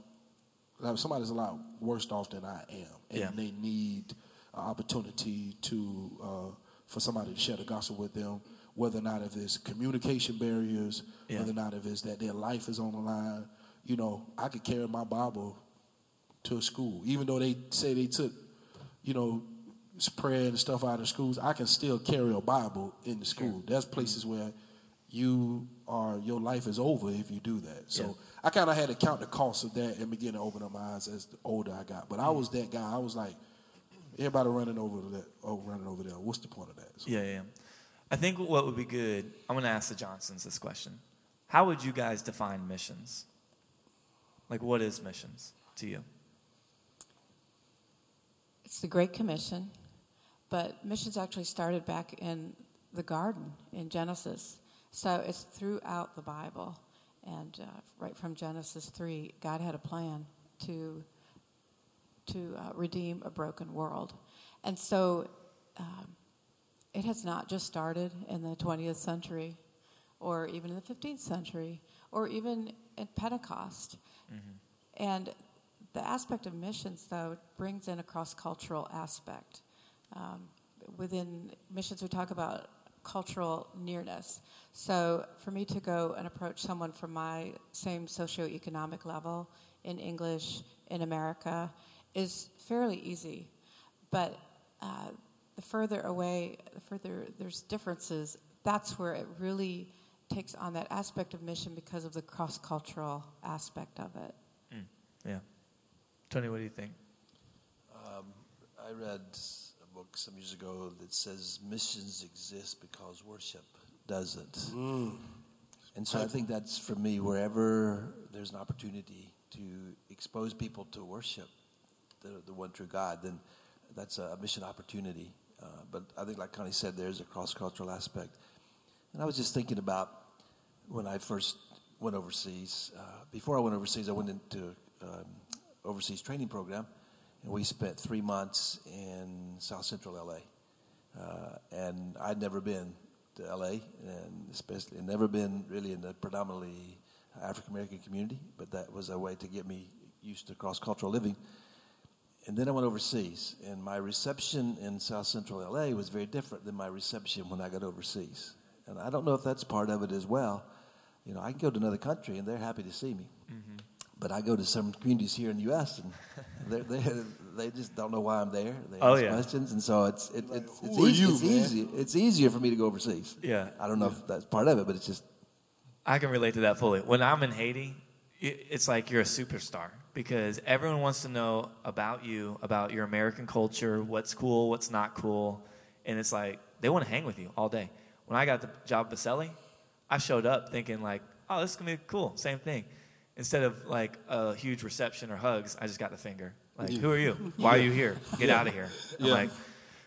like, Somebody's a lot worse off than I am, and Yeah. they need an opportunity to uh, for somebody to share the gospel with them. Whether or not if it's communication barriers, Yeah. whether or not if it's that their life is on the line. You know, I could carry my Bible to a school, even though they say they took, you know, prayer and stuff out of schools. I can still carry a Bible in the school. There's places where you are your life is over if you do that. So Yeah. I kind of had to count the cost of that and begin to open up my eyes as the older I got. But I mm. was that guy. I was like, everybody running over that, oh, running over there. What's the point of that? So- Yeah, yeah. I think what would be good, I'm going to ask the Johnsons this question. How would you guys define missions? Like, what is missions to you? It's the Great Commission, but missions actually started back in the garden in Genesis. So it's throughout the Bible. And uh, right from Genesis 3, God had a plan to, to uh, redeem a broken world. And so um, it has not just started in the 20th century or even in the 15th century or even at Pentecost. And the aspect of missions, though, brings in a cross cultural aspect. Um, within missions, we talk about cultural nearness. So, for me to go and approach someone from my same socioeconomic level in English in America is fairly easy. But uh, the further away, the further there's differences, that's where it really takes on that aspect of mission because of the cross cultural aspect of it. Yeah. Tony, what do you think? Um, I read a book some years ago that says missions exist because worship doesn't. And so I think that's for me, wherever there's an opportunity to expose people to worship the, the one true God, then that's a mission opportunity. Uh, but I think, like Connie said, there's a cross cultural aspect. And I was just thinking about when I first went overseas. Uh, before I went overseas, I went into um, overseas training program, and we spent three months in South Central LA. Uh, and I'd never been to LA, and especially and never been really in the predominantly African American community. But that was a way to get me used to cross cultural living. And then I went overseas, and my reception in South Central LA was very different than my reception when I got overseas. And I don't know if that's part of it as well. You know, I can go to another country and they're happy to see me. Mm-hmm. But I go to some communities here in the U.S. and they they they just don't know why I'm there. They Oh, ask yeah. questions, and so it's it, Like, it's it's, easy, you, it's easy. It's easier for me to go overseas. Yeah. I don't know if that's part of it, but it's just I can relate to that fully. When I'm in Haiti, it's like you're a superstar because everyone wants to know about you, about your American culture, what's cool, what's not cool, and it's like they want to hang with you all day. When I got the job at Baselli, I showed up thinking like, oh, this is gonna be cool, same thing. Instead of like a huge reception or hugs, I just got the finger. Like, who are you? Why are you here? Get out of here. I'm Yeah. like,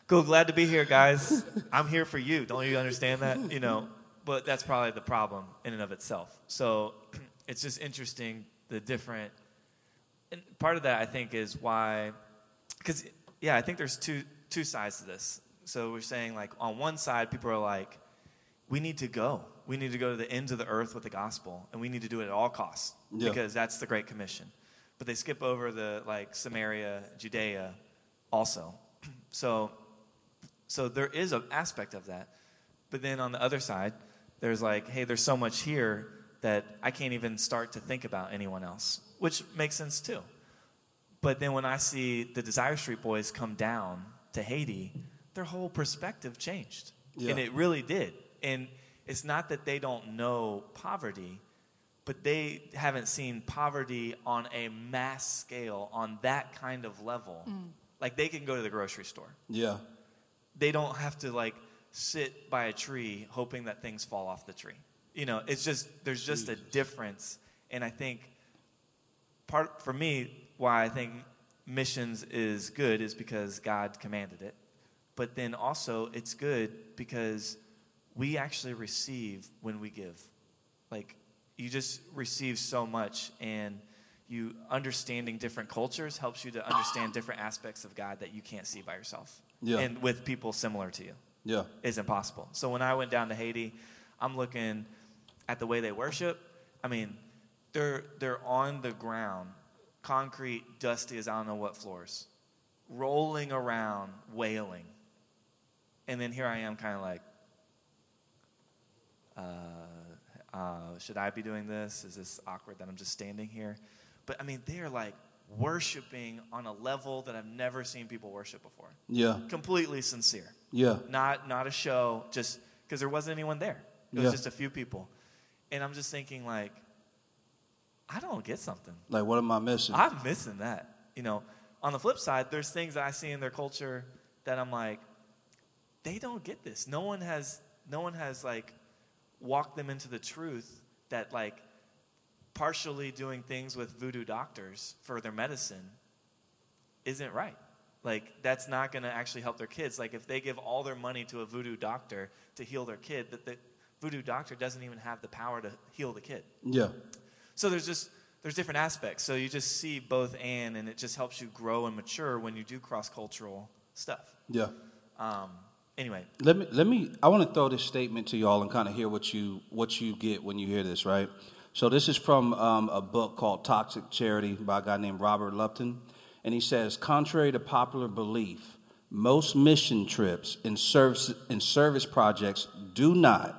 cool, glad to be here, guys. I'm here for you. Don't you understand that? You know, but that's probably the problem in and of itself. So it's just interesting the different. And part of that I think is why, because yeah, I think there's two two sides to this. So we're saying like on one side, people are like, we need to go. We need to go to the ends of the earth with the gospel, and we need to do it at all costs Yeah. because that's the Great Commission. But they skip over the like Samaria, Judea, also. So, so there is an aspect of that. But then on the other side, there's like, hey, there's so much here that I can't even start to think about anyone else, which makes sense too. But then when I see the Desire Street Boys come down to Haiti, their whole perspective changed. Yeah. And it really did. And it's not that they don't know poverty, but they haven't seen poverty on a mass scale, on that kind of level. Mm. Like they can go to the grocery store. Yeah. They don't have to like sit by a tree hoping that things fall off the tree. You know, it's just there's just a difference. And I think part for me why I think missions is good is because God commanded it. But then also it's good because we actually receive when we give. Like you just receive so much and you understanding different cultures helps you to understand different aspects of God that you can't see by yourself. Yeah. And with people similar to you Yeah. is impossible. So when I went down to Haiti, I'm looking at the way they worship. I mean, they're they're on the ground, concrete, dusty as I don't know what floors, rolling around, wailing. And then here I am, kind of like, uh, uh, should I be doing this? Is this awkward that I'm just standing here? But I mean, they're like worshiping on a level that I've never seen people worship before. Yeah. Completely sincere Yeah. not not a show just because there wasn't anyone there it was Yeah. just a few people and i'm just thinking like i don't get something Like, what am I missing? i'm missing that you know on the flip side there's things that i see in their culture that i'm like they don't get this no one has no one has like walked them into the truth that like partially doing things with voodoo doctors for their medicine isn't right. Like that's not going to actually help their kids. Like if they give all their money to a voodoo doctor to heal their kid, that the voodoo doctor doesn't even have the power to heal the kid. yeah. So there's just there's different aspects. So you just see both and, and it just helps you grow and mature when you do cross cultural stuff. Yeah. Um, anyway, Let me let me I want to throw this statement to y'all and kind of hear what you what you get when you hear this, right? So this is from um, a book called Toxic Charity by a guy named Robert Lupton, and he says, contrary to popular belief, most mission trips and service and service projects do not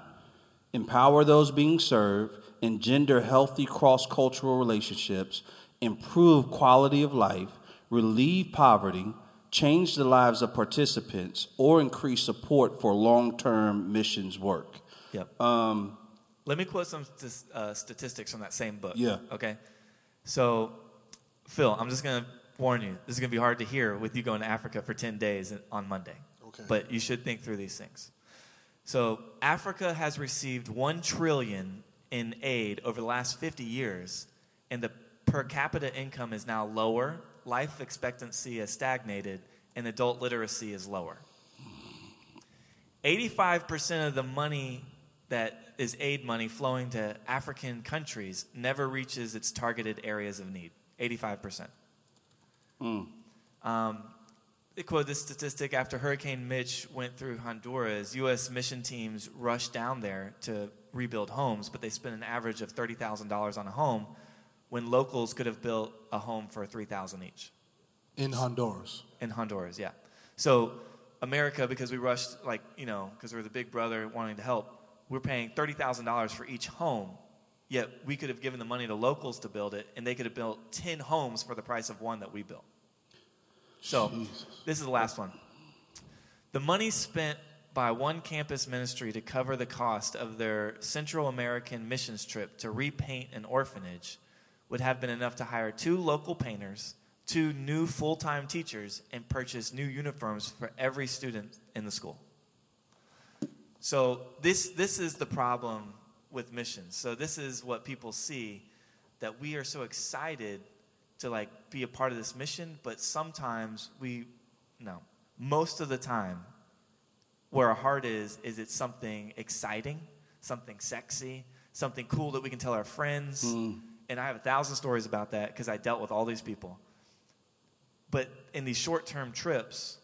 empower those being served, engender healthy cross cultural relationships, improve quality of life, relieve poverty, change the lives of participants, or increase support for long term missions work. Yep. Um, Let me quote some st- uh, statistics from that same book. Yeah. Okay. So, Phil, I'm just going to warn you. This is going to be hard to hear with you going to Africa for 10 days on Monday. Okay. But you should think through these things. So, Africa has received 1 trillion in aid over the last 50 years, and the per capita income is now lower, life expectancy has stagnated, and adult literacy is lower. 85% of the money that is aid money flowing to African countries never reaches its targeted areas of need. 85%. Um, they quote this statistic after Hurricane Mitch went through Honduras, U.S. mission teams rushed down there to rebuild homes, but they spent an average of $30,000 on a home when locals could have built a home for 3000 each In Honduras. in Honduras, yeah. So America, because we rushed, like, you know, because we're the big brother wanting to help, we're paying $30,000 for each home. Yet we could have given the money to locals to build it, and they could have built 10 homes for the price of one that we built. So Jesus. this is the last one. The money spent by one campus ministry to cover the cost of their Central American missions trip to repaint an orphanage would have been enough to hire two local painters, two new full time teachers, and purchase new uniforms for every student in the school. So, this, this is the problem with missions. So, this is what people see that we are so excited to like be a part of this mission, but sometimes we, no, most of the time, where our heart is, is it's something exciting, something sexy, something cool that we can tell our friends. Mm. And I have a thousand stories about that because I dealt with all these people. But in these short term trips,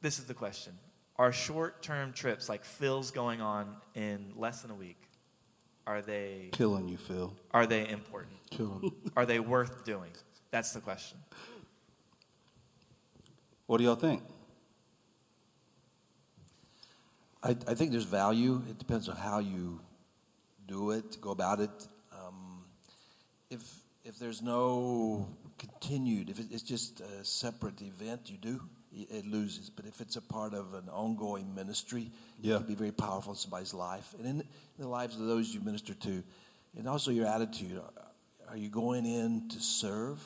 this is the question Are short term trips like Phil's going on in less than a week? Are they Killing you, Phil. are they important? Kill him. Are they worth doing? That's the question. What do y'all think? I, I think there's value. It depends on how you do it, go about it. If if there's no continued, if it's just a separate event you do, it, loses. But if it's a part of an ongoing ministry, Yeah. it can be very powerful in somebody's life and in, the lives of those you minister to, and also your attitude. Are you going in to serve,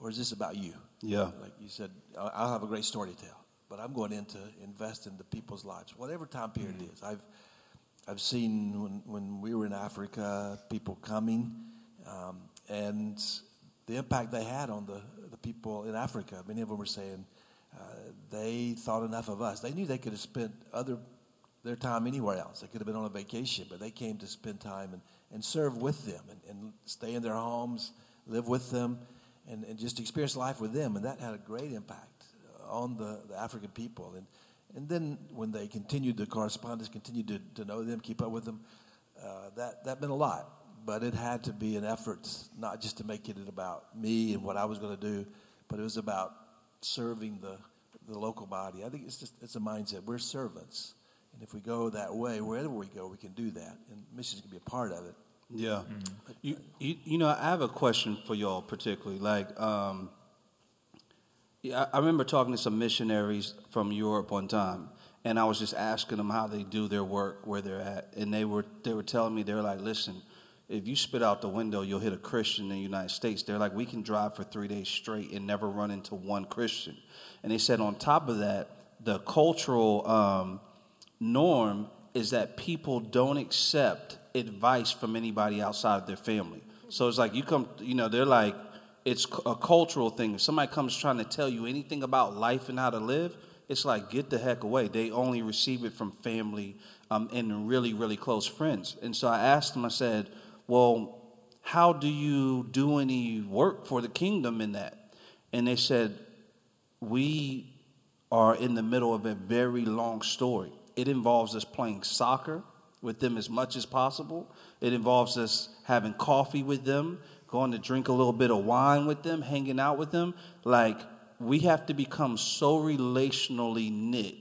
or is this about you? Yeah. Like you said, I'll have a great story to tell, but I'm going in to invest in the people's lives, whatever time period it mm-hmm. is. I've I've seen when, when we were in Africa, people coming, um, and the impact they had on the, the people in Africa. Many of them were saying uh, they thought enough of us. They knew they could have spent other their time anywhere else. They could have been on a vacation, but they came to spend time and, and serve with them and, and stay in their homes, live with them, and, and just experience life with them. And that had a great impact on the, the African people. And, and then when they continued the correspondence, continued to, to know them, keep up with them, uh, that, that meant a lot. But it had to be an effort, not just to make it about me and what I was going to do, but it was about serving the, the local body. I think it's just it's a mindset. We're servants. And if we go that way, wherever we go, we can do that. And missions can be a part of it. Yeah. You, you, you know, I have a question for y'all particularly. Like, um, yeah, I I remember talking to some missionaries from Europe one time, and I was just asking them how they do their work, where they're at, and they were they were telling me they're like, listen, if you spit out the window, you'll hit a Christian in the United States. They're like, we can drive for three days straight and never run into one Christian, and they said on top of that, the cultural um, norm is that people don't accept advice from anybody outside of their family. So it's like you come, you know, they're like, it's a cultural thing. If somebody comes trying to tell you anything about life and how to live, it's like, get the heck away. They only receive it from family um, and really, really close friends. And so I asked them, I said, well, how do you do any work for the kingdom in that? And they said, we are in the middle of a very long story. It involves us playing soccer with them as much as possible. It involves us having coffee with them, going to drink a little bit of wine with them, hanging out with them. Like, we have to become so relationally knit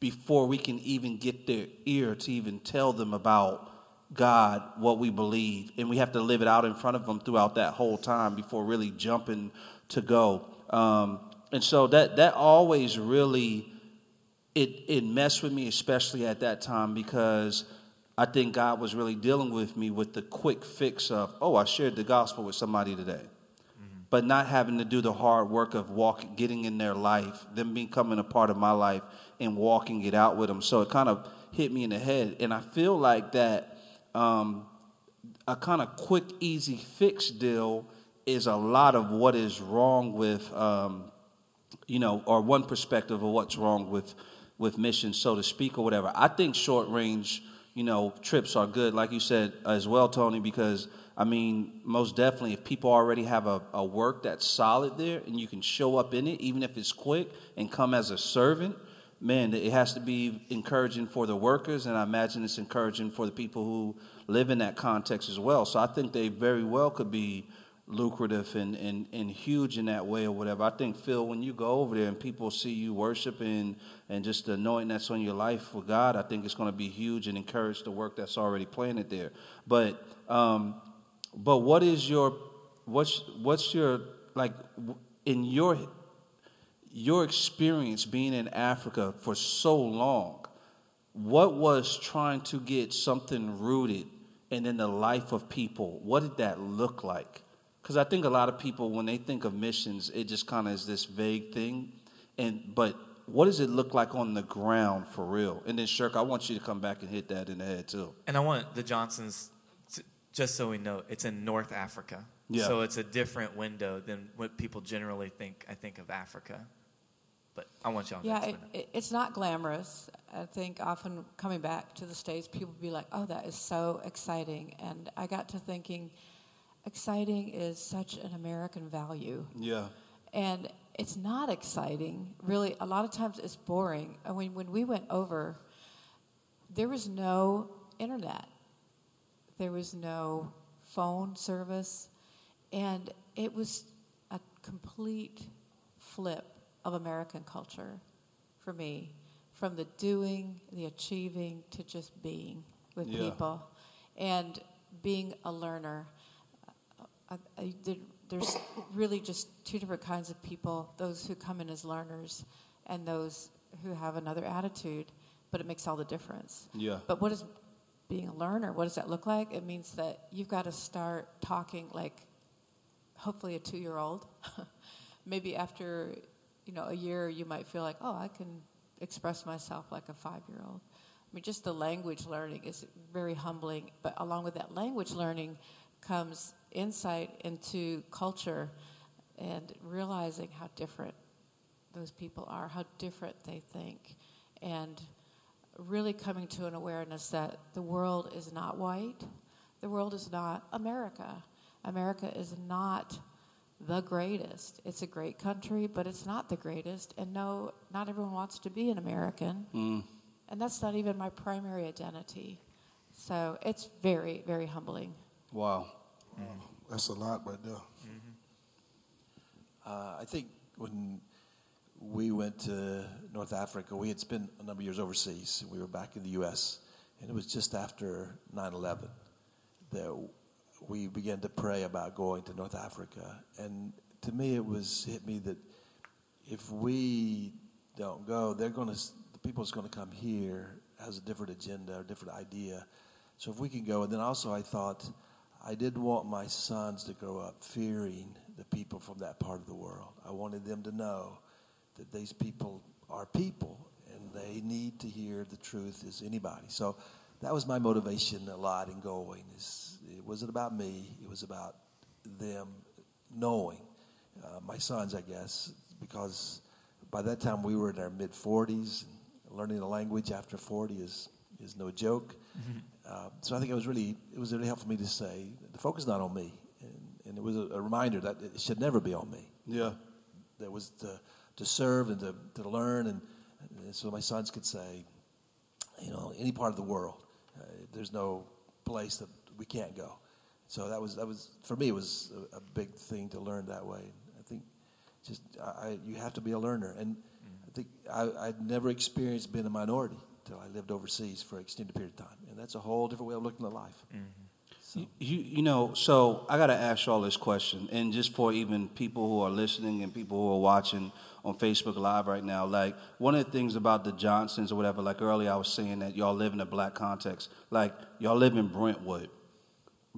before we can even get their ear to even tell them about God, what we believe. And we have to live it out in front of them throughout that whole time before really jumping to go. Um, and so that, that always really it it messed with me, especially at that time, because I think God was really dealing with me with the quick fix of, oh, I shared the gospel with somebody today, but not having to do the hard work of walking, getting in their life, them becoming a part of my life, and walking it out with them. So it kind of hit me in the head, and I feel like that um, a kind of quick, easy fix deal is a lot of what is wrong with. Um, you know, or one perspective of what's wrong with with missions, so to speak, or whatever. I think short range, you know, trips are good, like you said as well, Tony, because I mean, most definitely, if people already have a, a work that's solid there and you can show up in it, even if it's quick, and come as a servant, man, it has to be encouraging for the workers, and I imagine it's encouraging for the people who live in that context as well. So I think they very well could be lucrative and, and, and huge in that way or whatever. I think, Phil, when you go over there and people see you worshiping and just the anointing that's on your life for God, I think it's going to be huge and encourage the work that's already planted there. But, um, but what is your, what's, what's your, like, in your, your experience being in Africa for so long, what was trying to get something rooted and in the life of people? What did that look like? Because I think a lot of people, when they think of missions, it just kind of is this vague thing. And but what does it look like on the ground for real? And then Shirk, I want you to come back and hit that in the head too. And I want the Johnsons, to, just so we know, it's in North Africa. Yeah. So it's a different window than what people generally think. I think of Africa, but I want y'all. To Yeah, explain it, it, it's not glamorous. I think often coming back to the States, people be like, oh, that is so exciting. And I got to thinking, exciting is such an American value. Yeah. And it's not exciting, really. A lot of times it's boring. I mean, when we went over, there was no internet, there was no phone service, and it was a complete flip of American culture for me from the doing, the achieving, to just being with Yeah. people and being a learner. I, I, there- there's really just two different kinds of people those who come in as learners and those who have another attitude, but it makes all the difference. Yeah. But what is being a learner? What does that look like? It means that you've got to start talking like hopefully a two year old. Maybe after you know a year, you might feel like, oh, I can express myself like a five year old. I mean, just the language learning is very humbling. But along with that language learning comes insight into culture and realizing how different those people are, how different they think, and really coming to an awareness that the world is not white, the world is not America. America is not the greatest. It's a great country, but it's not the greatest. And no, not everyone wants to be an American. Mm. And that's not even my primary identity. So it's very, very humbling. Wow. Mm. That's a lot right there. Mm-hmm. Uh, I think when we went to North Africa, we had spent a number of years overseas. We were back in the U.S., and it was just after 9 11 that we began to pray about going to North Africa. And to me, it was hit me that if we don't go, they're going to, the people that's going to come here has a different agenda, a different idea. So if we can go, and then also I thought, I didn't want my sons to grow up fearing the people from that part of the world. I wanted them to know that these people are people and they need to hear the truth as anybody. So that was my motivation a lot in going. Is it wasn't about me. It was about them knowing uh, my sons, I guess, because by that time we were in our mid 40s. Learning a language after 40 is is no joke. Uh, so I think it was really it was really helpful for me to say the focus is not on me, and, and it was a, a reminder that it should never be on me. Yeah. That was to to serve and to, to learn, and, and so my sons could say, you know, any part of the world, uh, there's no place that we can't go. So that was that was for me it was a, a big thing to learn that way. I think just I, I, you have to be a learner, and I think I, I'd never experienced being a minority until I lived overseas for an extended period of time, and that's a whole different way of looking at life. Mm-hmm. So. You, you know, so I got to ask y'all this question, and just for even people who are listening and people who are watching on Facebook Live right now, like one of the things about the Johnsons or whatever, like earlier I was saying that y'all live in a black context, like y'all live in Brentwood,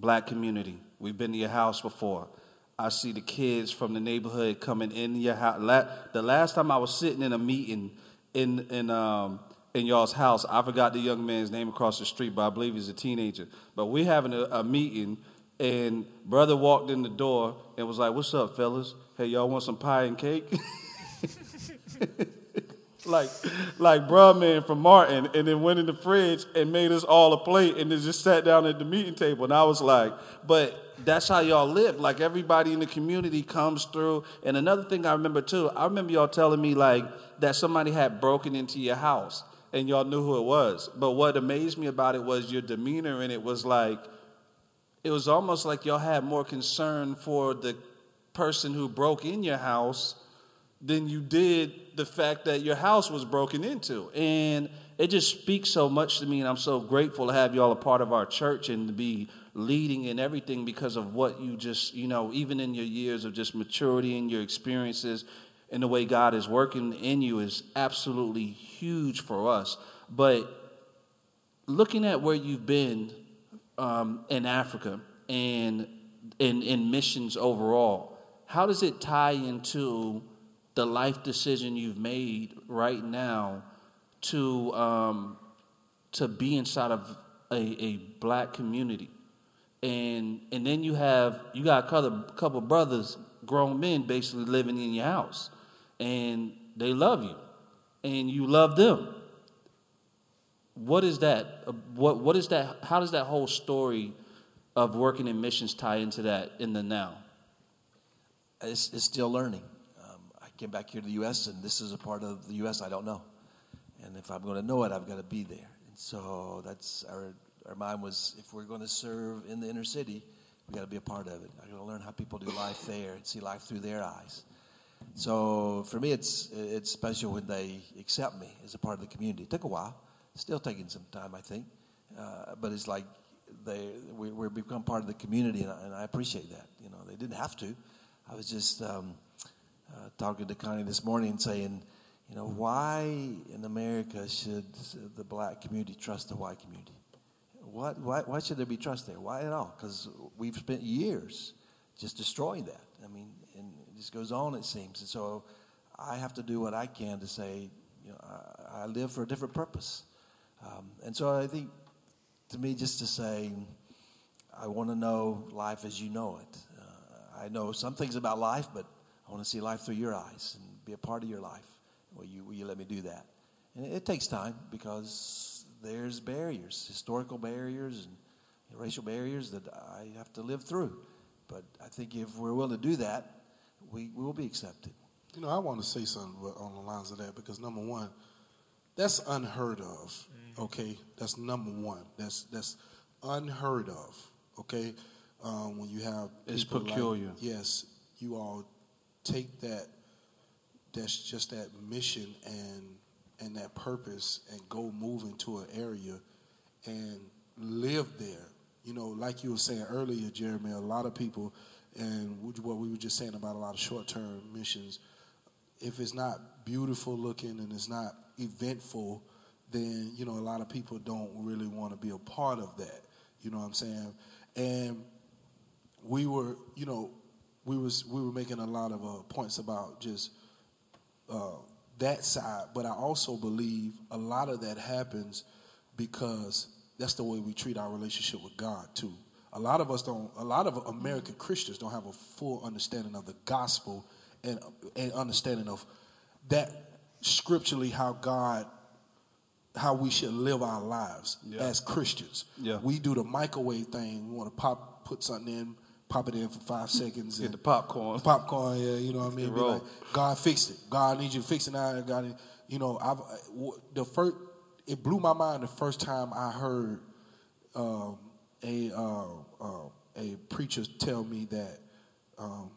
black community. We've been to your house before. I see the kids from the neighborhood coming in your house. The last time I was sitting in a meeting in in um, in y'all's house, I forgot the young man's name across the street, but I believe he's a teenager. But we having a, a meeting, and brother walked in the door and was like, "What's up, fellas? Hey, y'all want some pie and cake?" like like bruh man from Martin, and then went in the fridge and made us all a plate, and then just sat down at the meeting table. And I was like, But that's how y'all live. Like everybody in the community comes through. And another thing I remember too, I remember y'all telling me like that somebody had broken into your house and y'all knew who it was. But what amazed me about it was your demeanor and it was like it was almost like y'all had more concern for the person who broke in your house than you did the fact that your house was broken into. And it just speaks so much to me, and I'm so grateful to have y'all a part of our church and to be leading in everything because of what you just, you know, even in your years of just maturity and your experiences and the way God is working in you is absolutely huge for us. But looking at where you've been um, in Africa and in, in missions overall, how does it tie into the life decision you've made right now to um, to be inside of a, a black community? And and then you have you got a couple, couple brothers, grown men, basically living in your house, and they love you, and you love them what is that? What what is that? How does that whole story of working in missions tie into that in the now? It's, it's still learning. Came back here to the U.S., and this is a part of the U.S. I don't know. And if I'm going to know it, I've got to be there. And so that's our, our mind was if we're going to serve in the inner city, we got to be a part of it. I got to learn how people do life there and see life through their eyes. So for me, it's it's special when they accept me as a part of the community. It took a while, still taking some time, I think, uh, but it's like they we, we're become part of the community, and I, and I appreciate that. You know, they didn't have to. I was just um, uh, talking to Connie this morning, saying, you know, why in America should the black community trust the white community? What, why, why should there be trust there? Why at all? Because we've spent years just destroying that. I mean, and it just goes on, it seems. And so I have to do what I can to say, you know, I, I live for a different purpose. Um, and so I think, to me, just to say, I want to know life as you know it. Uh, I know some things about life, but I want to see life through your eyes and be a part of your life. Will you, will you let me do that? And it, it takes time because there's barriers, historical barriers and racial barriers that I have to live through. But I think if we're willing to do that, we, we will be accepted. You know, I want to say something on the lines of that because number one, that's unheard of. Okay, that's number one. That's that's unheard of. Okay, um, when you have It's people like- peculiar. yes, you all take that. That's just that mission and and that purpose and go move into an area and live there. You know, like you were saying earlier, Jeremy. A lot of people, and what we were just saying about a lot of short-term missions if it's not beautiful looking and it's not eventful, then you know a lot of people don't really want to be a part of that. You know what I'm saying? And we were, you know, we was we were making a lot of uh, points about just uh, that side, but I also believe a lot of that happens because that's the way we treat our relationship with God too. A lot of us don't. A lot of American Christians don't have a full understanding of the gospel and and understanding of that scripturally how God how we should live our lives Yeah. as Christians. Yeah. We do the microwave thing. We want to pop put something in, pop it in for five seconds. Get and the popcorn. popcorn. Yeah, you know what I mean. Be like, God fixed it. God needs you to fix it now. God, need- you know, I've the first. It blew my mind the first time I heard um, a uh, uh, a preacher tell me that um,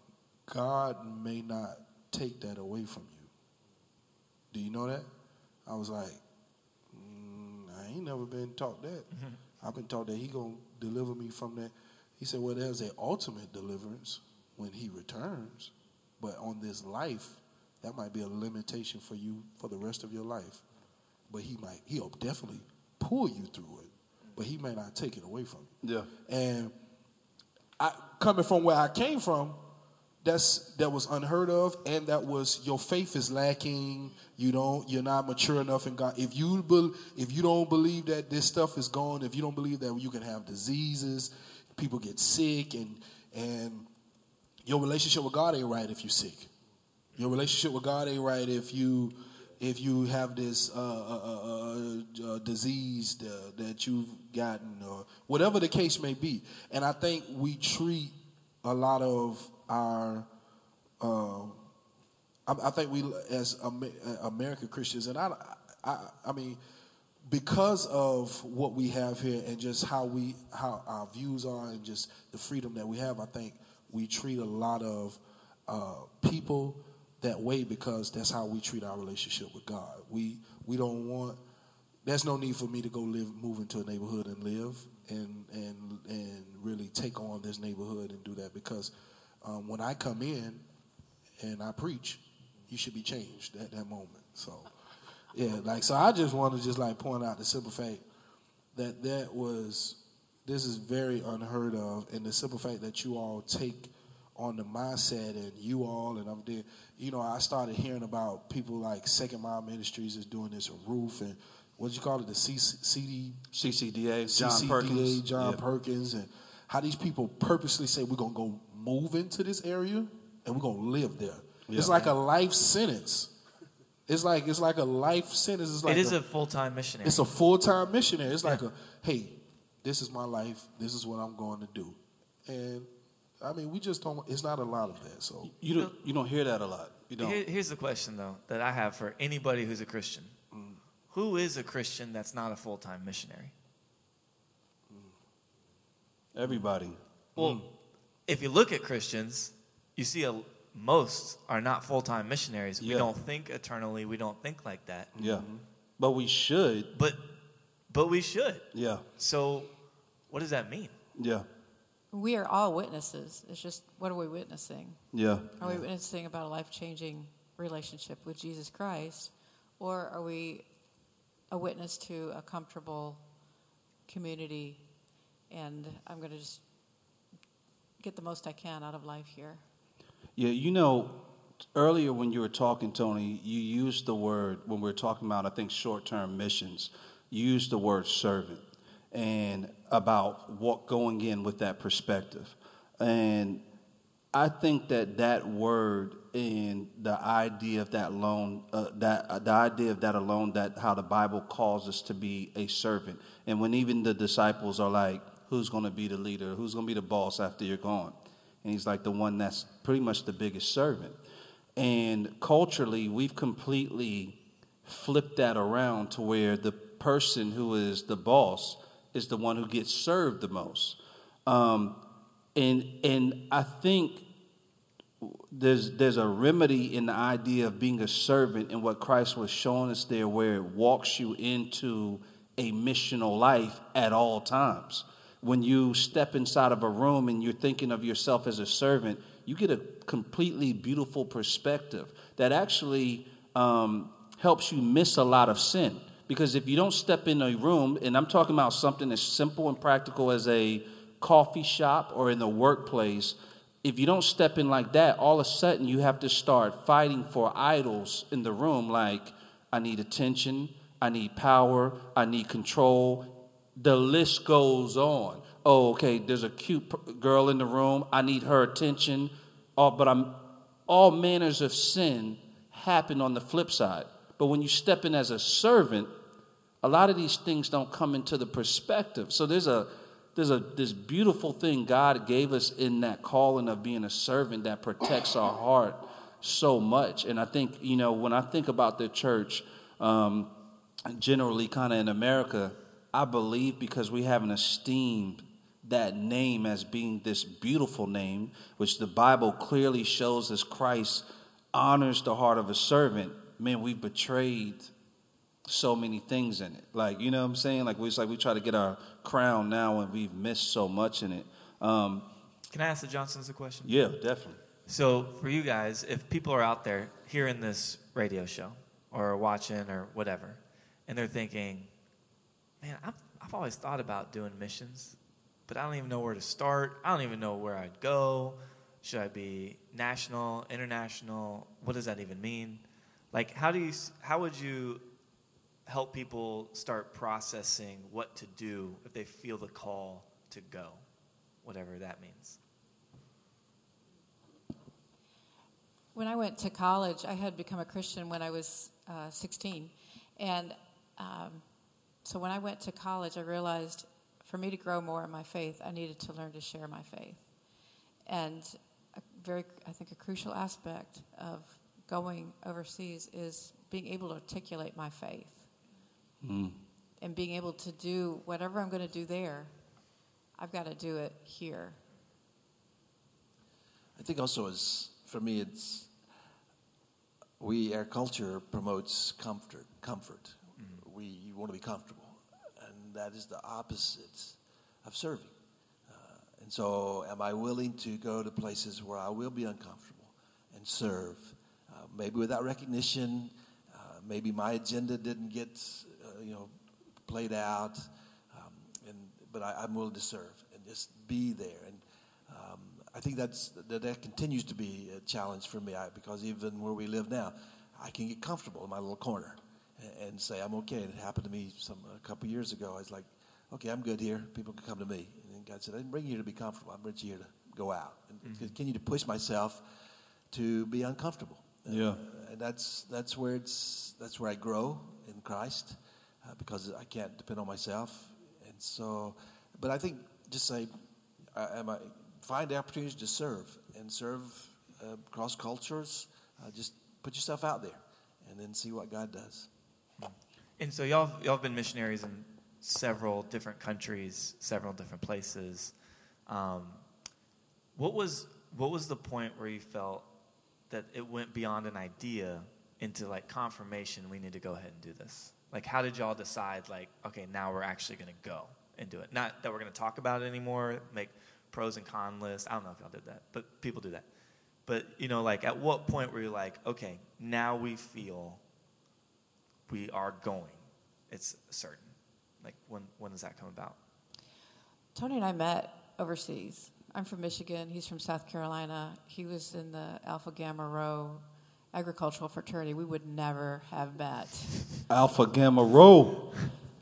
God may not take that away from you. Do you know that? I was like, mm, I ain't never been taught that. I've been taught that He gonna deliver me from that. He said, well, there's a ultimate deliverance when He returns, but on this life, that might be a limitation for you for the rest of your life. But He might, He'll definitely pull you through it, but He may not take it away from you. Yeah. And I, coming from where I came from, that's that was unheard of, and that was your faith is lacking. You don't, you're not mature enough in God. If you bel if you don't believe that this stuff is gone, if you don't believe that you can have diseases, people get sick, and and your relationship with God ain't right if you're sick. Your relationship with God ain't right if you if you have this uh, uh, uh, uh, disease uh, that you've gotten, or whatever the case may be. And I think we treat a lot of our, uh, I, I think we as Amer- American Christians, and I, I, I mean, because of what we have here and just how we how our views are and just the freedom that we have, I think we treat a lot of uh, people that way because that's how we treat our relationship with God. We we don't want. There's no need for me to go live, move into a neighborhood and live and and and really take on this neighborhood and do that because um, when I come in and I preach, you should be changed at that moment. So. Yeah, like so. I just want to just like point out the simple fact that that was this is very unheard of, and the simple fact that you all take on the mindset and you all and I'm there. You know, I started hearing about people like Second Mile Ministries is doing this roof and what do you call it the C- CD CCDA, John CCDA, Perkins. John Yeah. Perkins, and how these people purposely say we're gonna go move into this area and we're gonna live there. It's like a life sentence. It's like it's like a life sentence. It's like it is a, full time missionary. it's a full time missionary. It's like a hey, this is my life. This is what I'm going to do, and I mean we just don't. It's not a lot of that. So You don't you don't hear that a lot. You don't. Here- here's the question, though, that I have for anybody who's a Christian mm. Who is a Christian that's not a full time missionary? Everybody. Well, if you look at Christians, you see a, most are not full time missionaries. We don't think eternally. We don't think like that. Yeah. But we should. But but we should. Yeah. So what does that mean? Yeah. We are all witnesses. It's just, what are we witnessing? Yeah. Are we witnessing about a life changing relationship with Jesus Christ? Or are we a witness to a comfortable community and I'm going to just get the most I can out of life here? Yeah, you know, earlier when you were talking, Tony, you used the word, when we were talking about, I think, short term missions, you used the word servant and about what going in with that perspective. And I think that that word and the idea of that alone, uh, that uh, the idea of that alone, that how the Bible calls us to be a servant, and when even the disciples are like, "Who's going to be the leader? Who's going to be the boss after you're gone?" And he's like the one that's pretty much the biggest servant. And culturally, we've completely flipped that around to where the person who is the boss is the one who gets served the most. Um, and and I think there's there's a remedy in the idea of being a servant and what Christ was showing us there, where it walks you into a missional life at all times. When you step inside of a room and you're thinking of yourself as a servant, you get a completely beautiful perspective that actually um, helps you miss a lot of sin. Because if you don't step in a room, and I'm talking about something as simple and practical as a coffee shop or in the workplace, if you don't step in like that, all of a sudden you have to start fighting for idols in the room like, I need attention, I need power, I need control. The list goes on. Oh, okay, there's a cute girl in the room, I need her attention. Oh, but I'm all manners of sin happen on the flip side. But when you step in as a servant, a lot of these things don't come into the perspective. So there's a there's a this beautiful thing God gave us in that calling of being a servant that protects our heart so much. And I think you know when I think about the church, um, generally kind of in America, I believe because we haven't esteemed that name as being this beautiful name, which the Bible clearly shows as Christ honors the heart of a servant. Man, we've betrayed so many things in it. Like, you know what I'm saying? Like, we, it's like we try to get our crown now and we've missed so much in it. Um, Can I ask the Johnsons a question? yeah, definitely. So, for you guys, if people are out there hearing this radio show or watching or whatever, and they're thinking, man, I've, I've always thought about doing missions, but I don't even know where to start. I don't even know where I'd go. Should I be national, international? What does that even mean? Like, how do you, how would you help people start processing what to do if they feel the call to go, whatever that means? when I went to college, I had become a Christian when I was uh, 16. And um, so when I went to college, I realized for me to grow more in my faith, I needed to learn to share my faith. And a very, I think, a crucial aspect of going overseas is being able to articulate my faith hmm. and being able to do whatever I'm going to do there, I've got to do it here. I think also is for me it's we our culture promotes comfort comfort. We want to be comfortable, and that is the opposite of serving. Uh, and so, am I willing to go to places where I will be uncomfortable and serve, uh, maybe without recognition? Uh, maybe my agenda didn't get uh, you know played out, um, and but I, I'm willing to serve and just be there and um, I think that's that, that continues to be a challenge for me I, because even where we live now, I can get comfortable in my little corner and, say I'm okay. And it happened to me some a couple years ago. I was like, okay, I'm good here. People can come to me. And then God said, I didn't bring you here to be comfortable. I brought you here to go out and continue to push myself to be uncomfortable. Yeah. Uh, and that's that's where it's that's where I grow in Christ uh, because I can't depend on myself. And so, but I think just say, uh, am I find opportunities to serve and serve uh, across cultures. Uh, just put yourself out there, and then see what God does. And so y'all y'all have been missionaries in several different countries, several different places. Um, what was what was the point where you felt that it went beyond an idea into like confirmation? We need to go ahead and do this. Like, how did y'all decide? Like, okay, now we're actually going to go and do it. Not that we're going to talk about it anymore. Make pros and con lists. I don't know if y'all did that, but people do that. But you know, like, at what point were you like, okay, now we feel we are going? It's certain. Like, when when does that come about? Tony and I met overseas. I'm from Michigan. He's from South Carolina. He was in the Alpha Gamma Rho agricultural fraternity. We would never have met. Alpha Gamma Rho.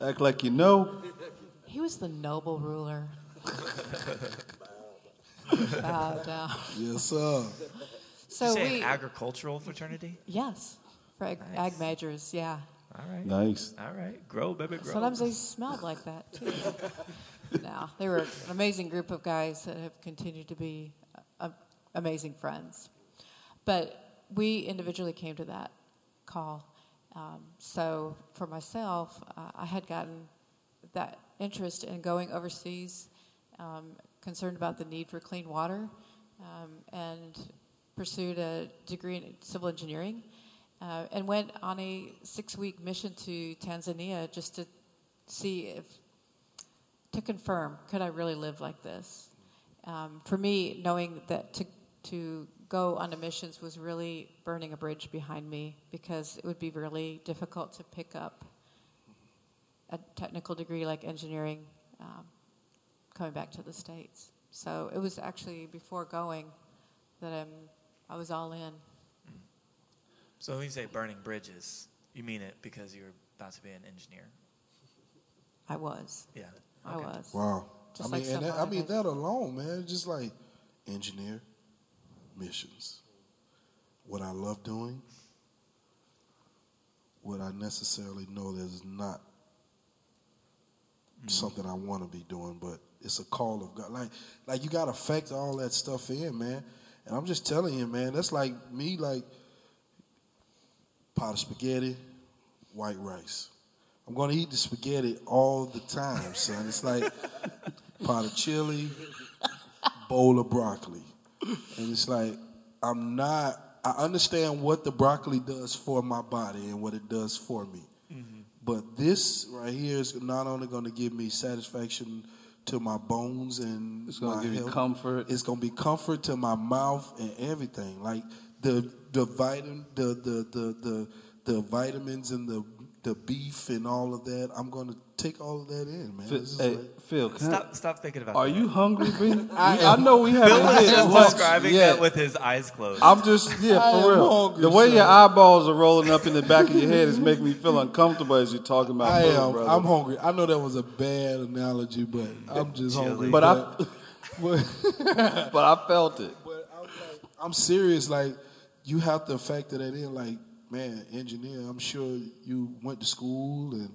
Act like you know. He was the noble ruler. Bow down. Yes, sir. So Did you say we, an agricultural fraternity? yes, for ag, Nice. ag majors, yeah. All right. Nice. All right. Grow, baby, grow. Sometimes they smelled like that too. no, they were an amazing group of guys that have continued to be uh, amazing friends. But we individually came to that call. Um, so for myself, uh, I had gotten that interest in going overseas, um, concerned about the need for clean water, um, and pursued a degree in civil engineering. Uh, and went on a six-week mission to Tanzania just to see if to confirm could I really live like this. Um, for me, knowing that to to go on a missions was really burning a bridge behind me because it would be really difficult to pick up a technical degree like engineering um, coming back to the states. So it was actually before going that I'm I was all in. So when you say burning bridges, you mean it because you're about to be an engineer. I was. Yeah. I was. Wow. Just I like mean, and that, I mean that- that alone, man, just like engineer missions. What I love doing, what I necessarily know that is not mm-hmm. something I want to be doing, but it's a call of God. Like, like you got to factor all that stuff in, man. And I'm just telling you, man, that's like me, like pot of spaghetti, white rice. I'm going to eat the spaghetti all the time, son. It's like pot of chili, bowl of broccoli. And it's like, I'm not, I understand what the broccoli does for my body and what it does for me. Mm-hmm. But this right here is not only going to give me satisfaction to my bones and It's gonna my give you comfort. It's going to be comfort to my mouth and everything. Like the the vitamin, the the the the, the vitamins and the the beef and all of that. I'm going to take all of that in, man. Phil, hey, like- Phil, can I- Stop, stop thinking about it. are that. you hungry, i know we haven't Bill was just lunch describing yet. that with his eyes closed. I'm just yeah, I for real. hungry, the way son. your eyeballs are rolling up in the back of your head is making me feel uncomfortable as you're talking about I food, am. brother. I'm hungry. I know that was a bad analogy, but I'm just hungry. but I, but, but I felt it. but I'm, like, I'm serious. Like you have to factor that in. Like, man, engineer. I'm sure you went to school and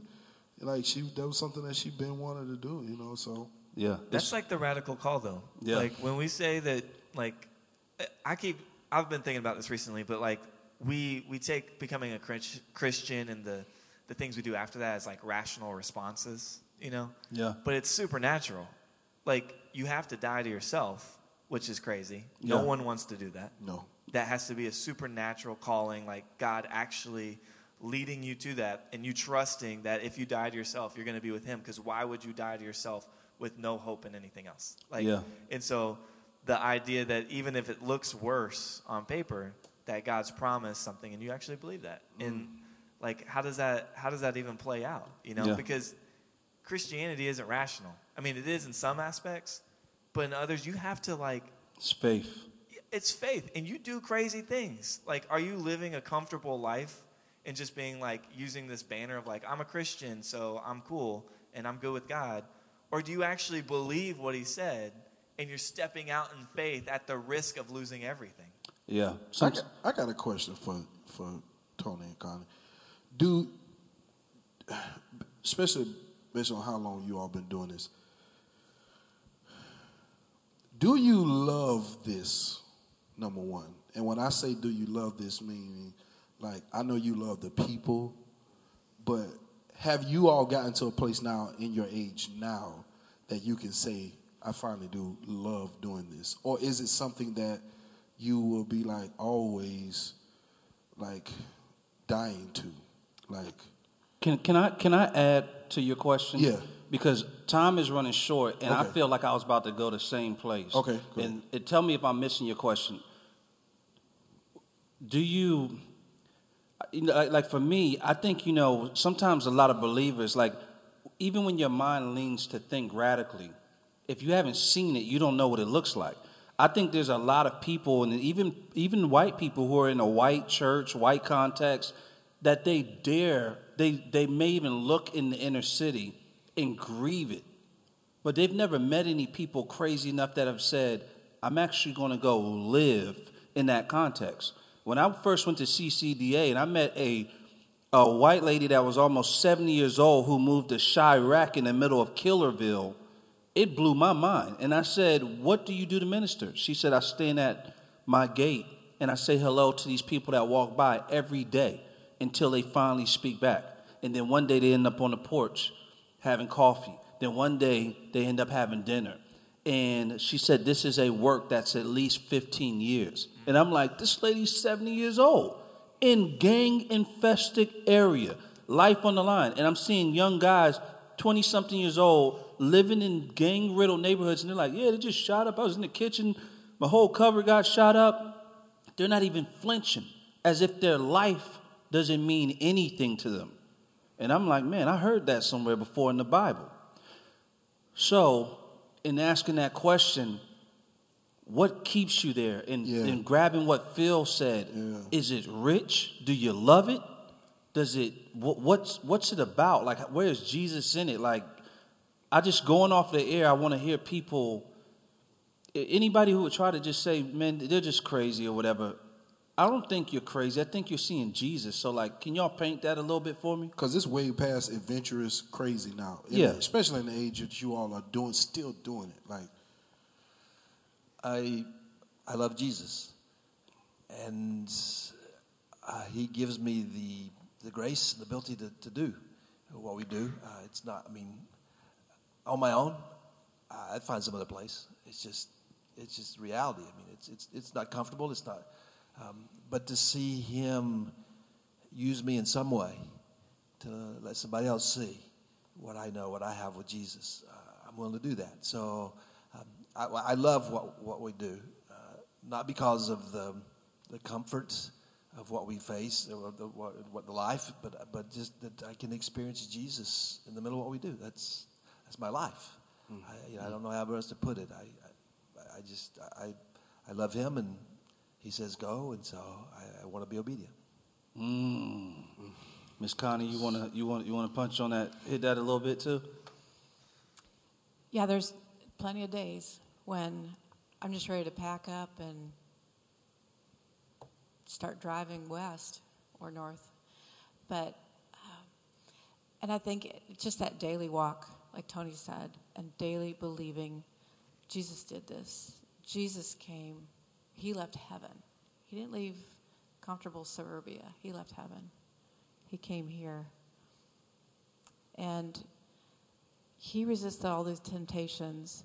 like she that was something that she been wanting to do. You know, so Yeah. That's like the radical call, though. Yeah. Like when we say that, like, I keep, I've been thinking about this recently, but like, we we take becoming a Christian and the the things we do after that as like rational responses, you know. Yeah. But it's supernatural. Like you have to die to yourself, which is crazy. No Yeah. one wants to do that. no. That has to be a supernatural calling, like God actually leading you to that, and you trusting that if you die to yourself, you're going to be with Him. Because why would you die to yourself with no hope in anything else? Like, Yeah. And so, the idea that even if it looks worse on paper, that God's promised something, and you actually believe that, mm. and like, how does that how does that even play out? You know, Yeah. because Christianity isn't rational. I mean, it is in some aspects, but in others, you have to like It's faith. It's faith and you do crazy things like are you living a comfortable life and just being like using this banner of like i'm a christian so i'm cool and i'm good with god or do you actually believe what he said and you're stepping out in faith at the risk of losing everything Yeah. I got, I got a question for for Tony and Connie. Do especially based on how long you all been doing this. Do you love this? Number one, and when I say do you love this, meaning like I know you love the people, but have you all gotten to a place now in your age now that you can say I finally do love doing this, or is it something that you will be like always like dying to, like Can can I can I add to your question? Yeah. Because time is running short, and I feel like I was about to go the same place. Okay. And, and tell me if I'm missing your question. Do you, like for me, I think you know sometimes a lot of believers like even when your mind leans to think radically, if you haven't seen it, you don't know what it looks like. I think there's a lot of people, and even even white people who are in a white church, white context, that they dare they they may even look in the inner city and grieve it, but they've never met any people crazy enough that have said, "I'm actually going to go live in that context." When I first went to CCDA and I met a a white lady that was almost 70 years old who moved to Chiraq in the middle of Killerville, it blew my mind. And I said, What do you do to minister? She said, I stand at my gate and I say hello to these people that walk by every day until they finally speak back. And then one day they end up on the porch having coffee. Then one day they end up having dinner. And she said, This is a work that's at least 15 years. And I'm like, This lady's 70 years old in gang infested area, life on the line. And I'm seeing young guys, 20 something years old, living in gang riddled neighborhoods. And they're like, Yeah, they just shot up. I was in the kitchen, my whole cover got shot up. They're not even flinching, as if their life doesn't mean anything to them. And I'm like, Man, I heard that somewhere before in the Bible. So, in asking that question, what keeps you there? And, Yeah. and grabbing what Phil said, Yeah. is it rich? Do you love it? Does it? What, what's what's it about? Like, where is Jesus in it? Like, I just going off the air. I want to hear people. Anybody who would try to just say, "Man, they're just crazy" or whatever. I don't think you're crazy. I think you're seeing Jesus. So, like, can y'all paint that a little bit for me? because it's way past adventurous crazy now. Yeah. especially in the age that you all are doing, still doing it. Like I I love Jesus, and uh, He gives me the the grace and the ability to, to do what we do. Uh, it's not, I mean, on my own, I'd find some other place. It's just it's just reality. I mean, it's it's it's not comfortable. It's not, um, but to see Him use me in some way to let somebody else see what I know, what I have with Jesus, uh, I'm willing to do that. So I, I love what, what we do, uh, not because of the, the comforts of what we face or the, what, what the life, but, but just that I can experience Jesus in the middle of what we do. That's, that's my life. I, you know, I don't know how else to put it. I, I, I just, I, I love him and he says go, and so I, I want to be obedient. Mm. Miss Connie, you wanna you want you wanna punch on that? Hit that a little bit too. Yeah, there's plenty of days when I'm just ready to pack up and start driving west or north. But, um, and I think it, just that daily walk, like Tony said, and daily believing Jesus did this. Jesus came, he left heaven. He didn't leave comfortable suburbia, he left heaven. He came here. And he resisted all these temptations.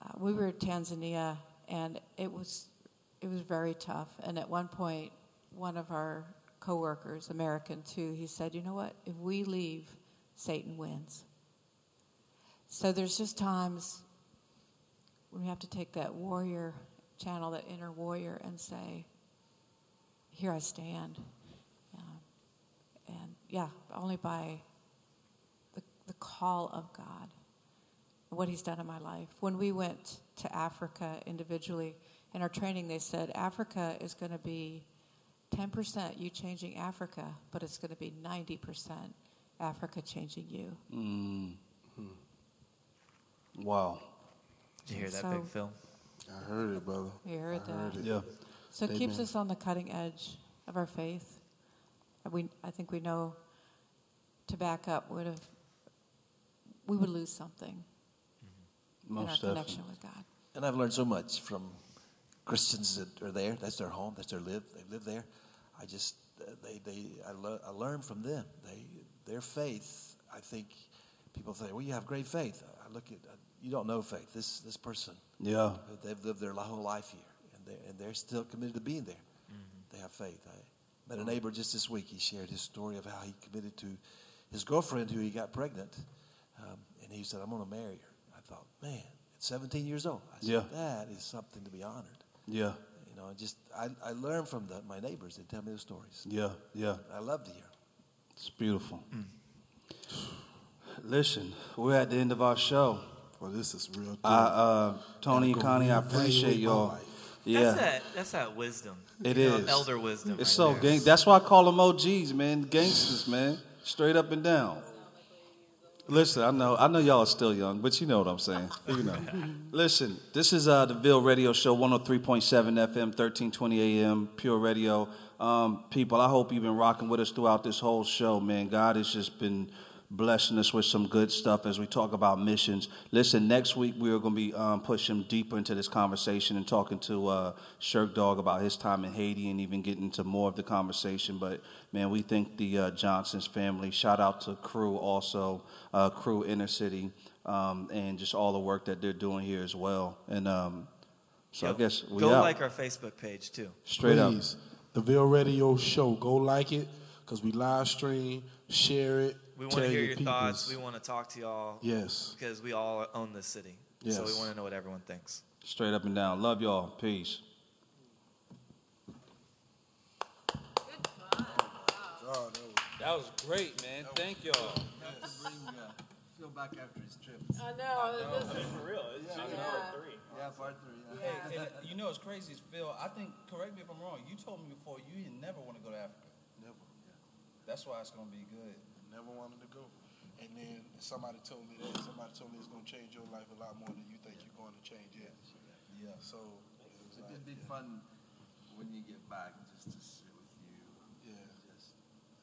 Uh, we were in Tanzania, and it was it was very tough. And at one point, one of our coworkers, American too, he said, "You know what? If we leave, Satan wins." So there's just times when we have to take that warrior channel, that inner warrior, and say, "Here I stand." Um, and yeah, only by the, the call of God what He's done in my life. When we went to Africa individually, in our training, they said Africa is going to be 10% you changing Africa, but it's going to be 90% Africa changing you. Mm. Wow. Did you hear that, Big Phil? I heard it, brother. You heard I heard that. it. Yeah. So it keeps us on the cutting edge of our faith. We, I think we know to back up would have, we would lose something in our connection definitely. with God. And I've learned so much from Christians that are there. That's their home. That's their live. They live there. I just uh, they they I, le- I learn from them. They their faith. I think people say, well, you have great faith. I look at uh, you don't know faith. This this person. Yeah. They've lived their whole life here, and they and they're still committed to being there. They have faith. I met a neighbor just this week. He shared his story of how he committed to his girlfriend, who he got pregnant, um, and he said, "I'm going to marry her." I thought, man, at 17 years old, I said, Yeah. that is something to be honored. Yeah. You know, just I, I learn from the, my neighbors. They tell me the stories. Yeah. Yeah. I love to hear. It's beautiful. Listen, we're at the end of our show. Well, this is real. Good. I, uh, Tony and Connie, I appreciate y'all. Yeah. That's that, that's that wisdom. It You know, elder wisdom. It's right so there. gang. That's why I call them OGs, man. Gangsters, man. Straight up and down. Listen, I know, I know y'all are still young, but you know what I'm saying. You know. Listen, this is uh, the Ville Radio Show, 103.7 FM, 1320 AM, Pure Radio. Um, people, I hope you've been rocking with us throughout this whole show, man. God has just been blessing us with some good stuff as we talk about missions. Listen, next week we are going to be um, pushing deeper into this conversation and talking to uh, Shirk Dog about his time in Haiti and even getting into more of the conversation. But man, we thank the uh, Johnson's family. Shout out to Cru also, uh, Cru Inner City, um, and just all the work that they're doing here as well. And um, so Yo, I guess we go out. like our Facebook page too. straight up. The Ville Radio Show. Go like it because we live stream, share it. We want to hear your peoples. thoughts. We want to talk to y'all Yes. because we all own this city. So we want to know what everyone thinks. Straight up and down. Love y'all. Peace. That was great, man. Thank y'all. Have to bring Phil back after his trip. I know. This is, For real, it's yeah. Yeah, part three. Yeah. Hey, and you know what's crazy is Phil. I think. Correct me if I'm wrong. You told me before you didn't never want to go to Africa. Never. That's why it's gonna be good. Never wanted to go. And then somebody told me that. Somebody told me it's going to change your life a lot more than you think you're going to change it. Yeah. So, it was like, It'd be fun when you get back just to sit with you. yeah.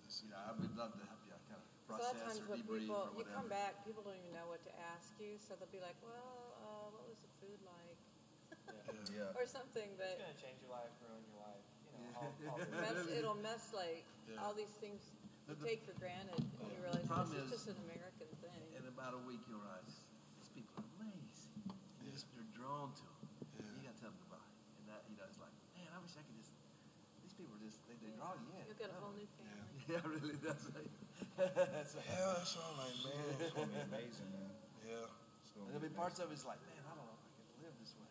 Just, you know, I would love to help you kind of So a lot of process times or when debrief people, or you come back, people don't even know what to ask you, so they'll be like, well, uh, what was the food like? Yeah. Or something, but gonna change your life, ruin your life. You know, all, all mess, it'll mess like Yeah. all these things you The- the- take for granted, and you realize problem this is is- just an American thing. In about a week, you'll realize these people are amazing. You're, just, you're drawn to them. You got to tell them goodbye. And that, you know, it's like, man, I wish I could just. These people just they, they draw you in. You'll get a whole new family. Yeah, really. That's like. that's right. Yeah, that's all like, man. It's gonna be amazing, man. Yeah. It's gonna There'll be be parts of it's like, man, I don't know if I can live this way.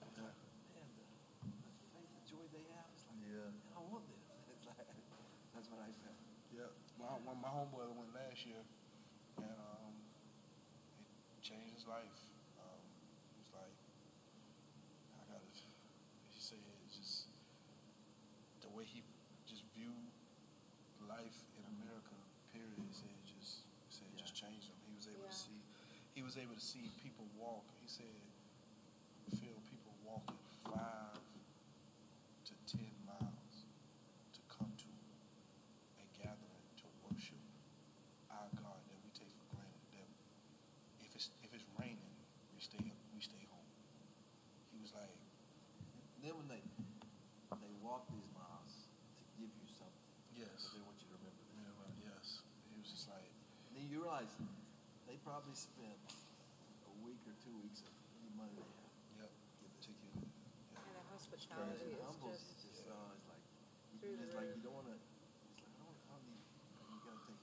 But, uh, man, the, the faith, the joy they have, it's like, Yeah. man, I want this. It's like, that's what I felt. Yeah, my when my homeboy went last year, and um, it changed his life. Um, he was like, I got to He said it's just the way he just viewed life in America. Period. He said just he said it just changed him. He was able to see. He was able to see people walk. He said, feel people walking five to ten miles guys, they probably spent a week or two weeks of any money they had. Yep. And the hospitality And is Humbles just is just, uh, it's like, through the it's like you don't wanna, it's like, I don't wanna come you, you gotta take.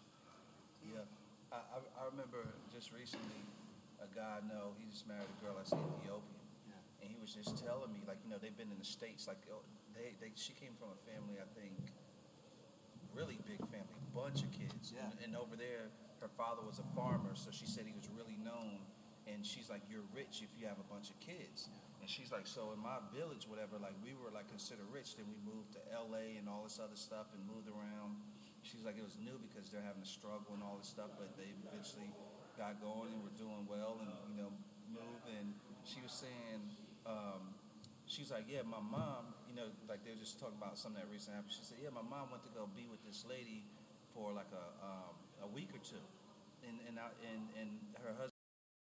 Yeah, I, I, I remember just recently, a guy I know, he just married a girl that's Ethiopian. Yeah. And he was just telling me, like, you know, they've been in the States, like, oh, they, they, she came from a family, I think, really big family, bunch of kids. Yeah. And, and over there, her father was a farmer, so she said he was really known. And she's like, you're rich if you have a bunch of kids. And she's like, so in my village, whatever, like, we were, like, considered rich. Then we moved to L.A. and all this other stuff and moved around. She's like, it was new because they're having a struggle and all this stuff, but they eventually got going and were doing well and, you know, moved. And she was saying, um, she's like, yeah, my mom, you know, like they were just talking about something that recently happened. She said, yeah, my mom went to go be with this lady for like a um, a week or two, and and I, and and her husband.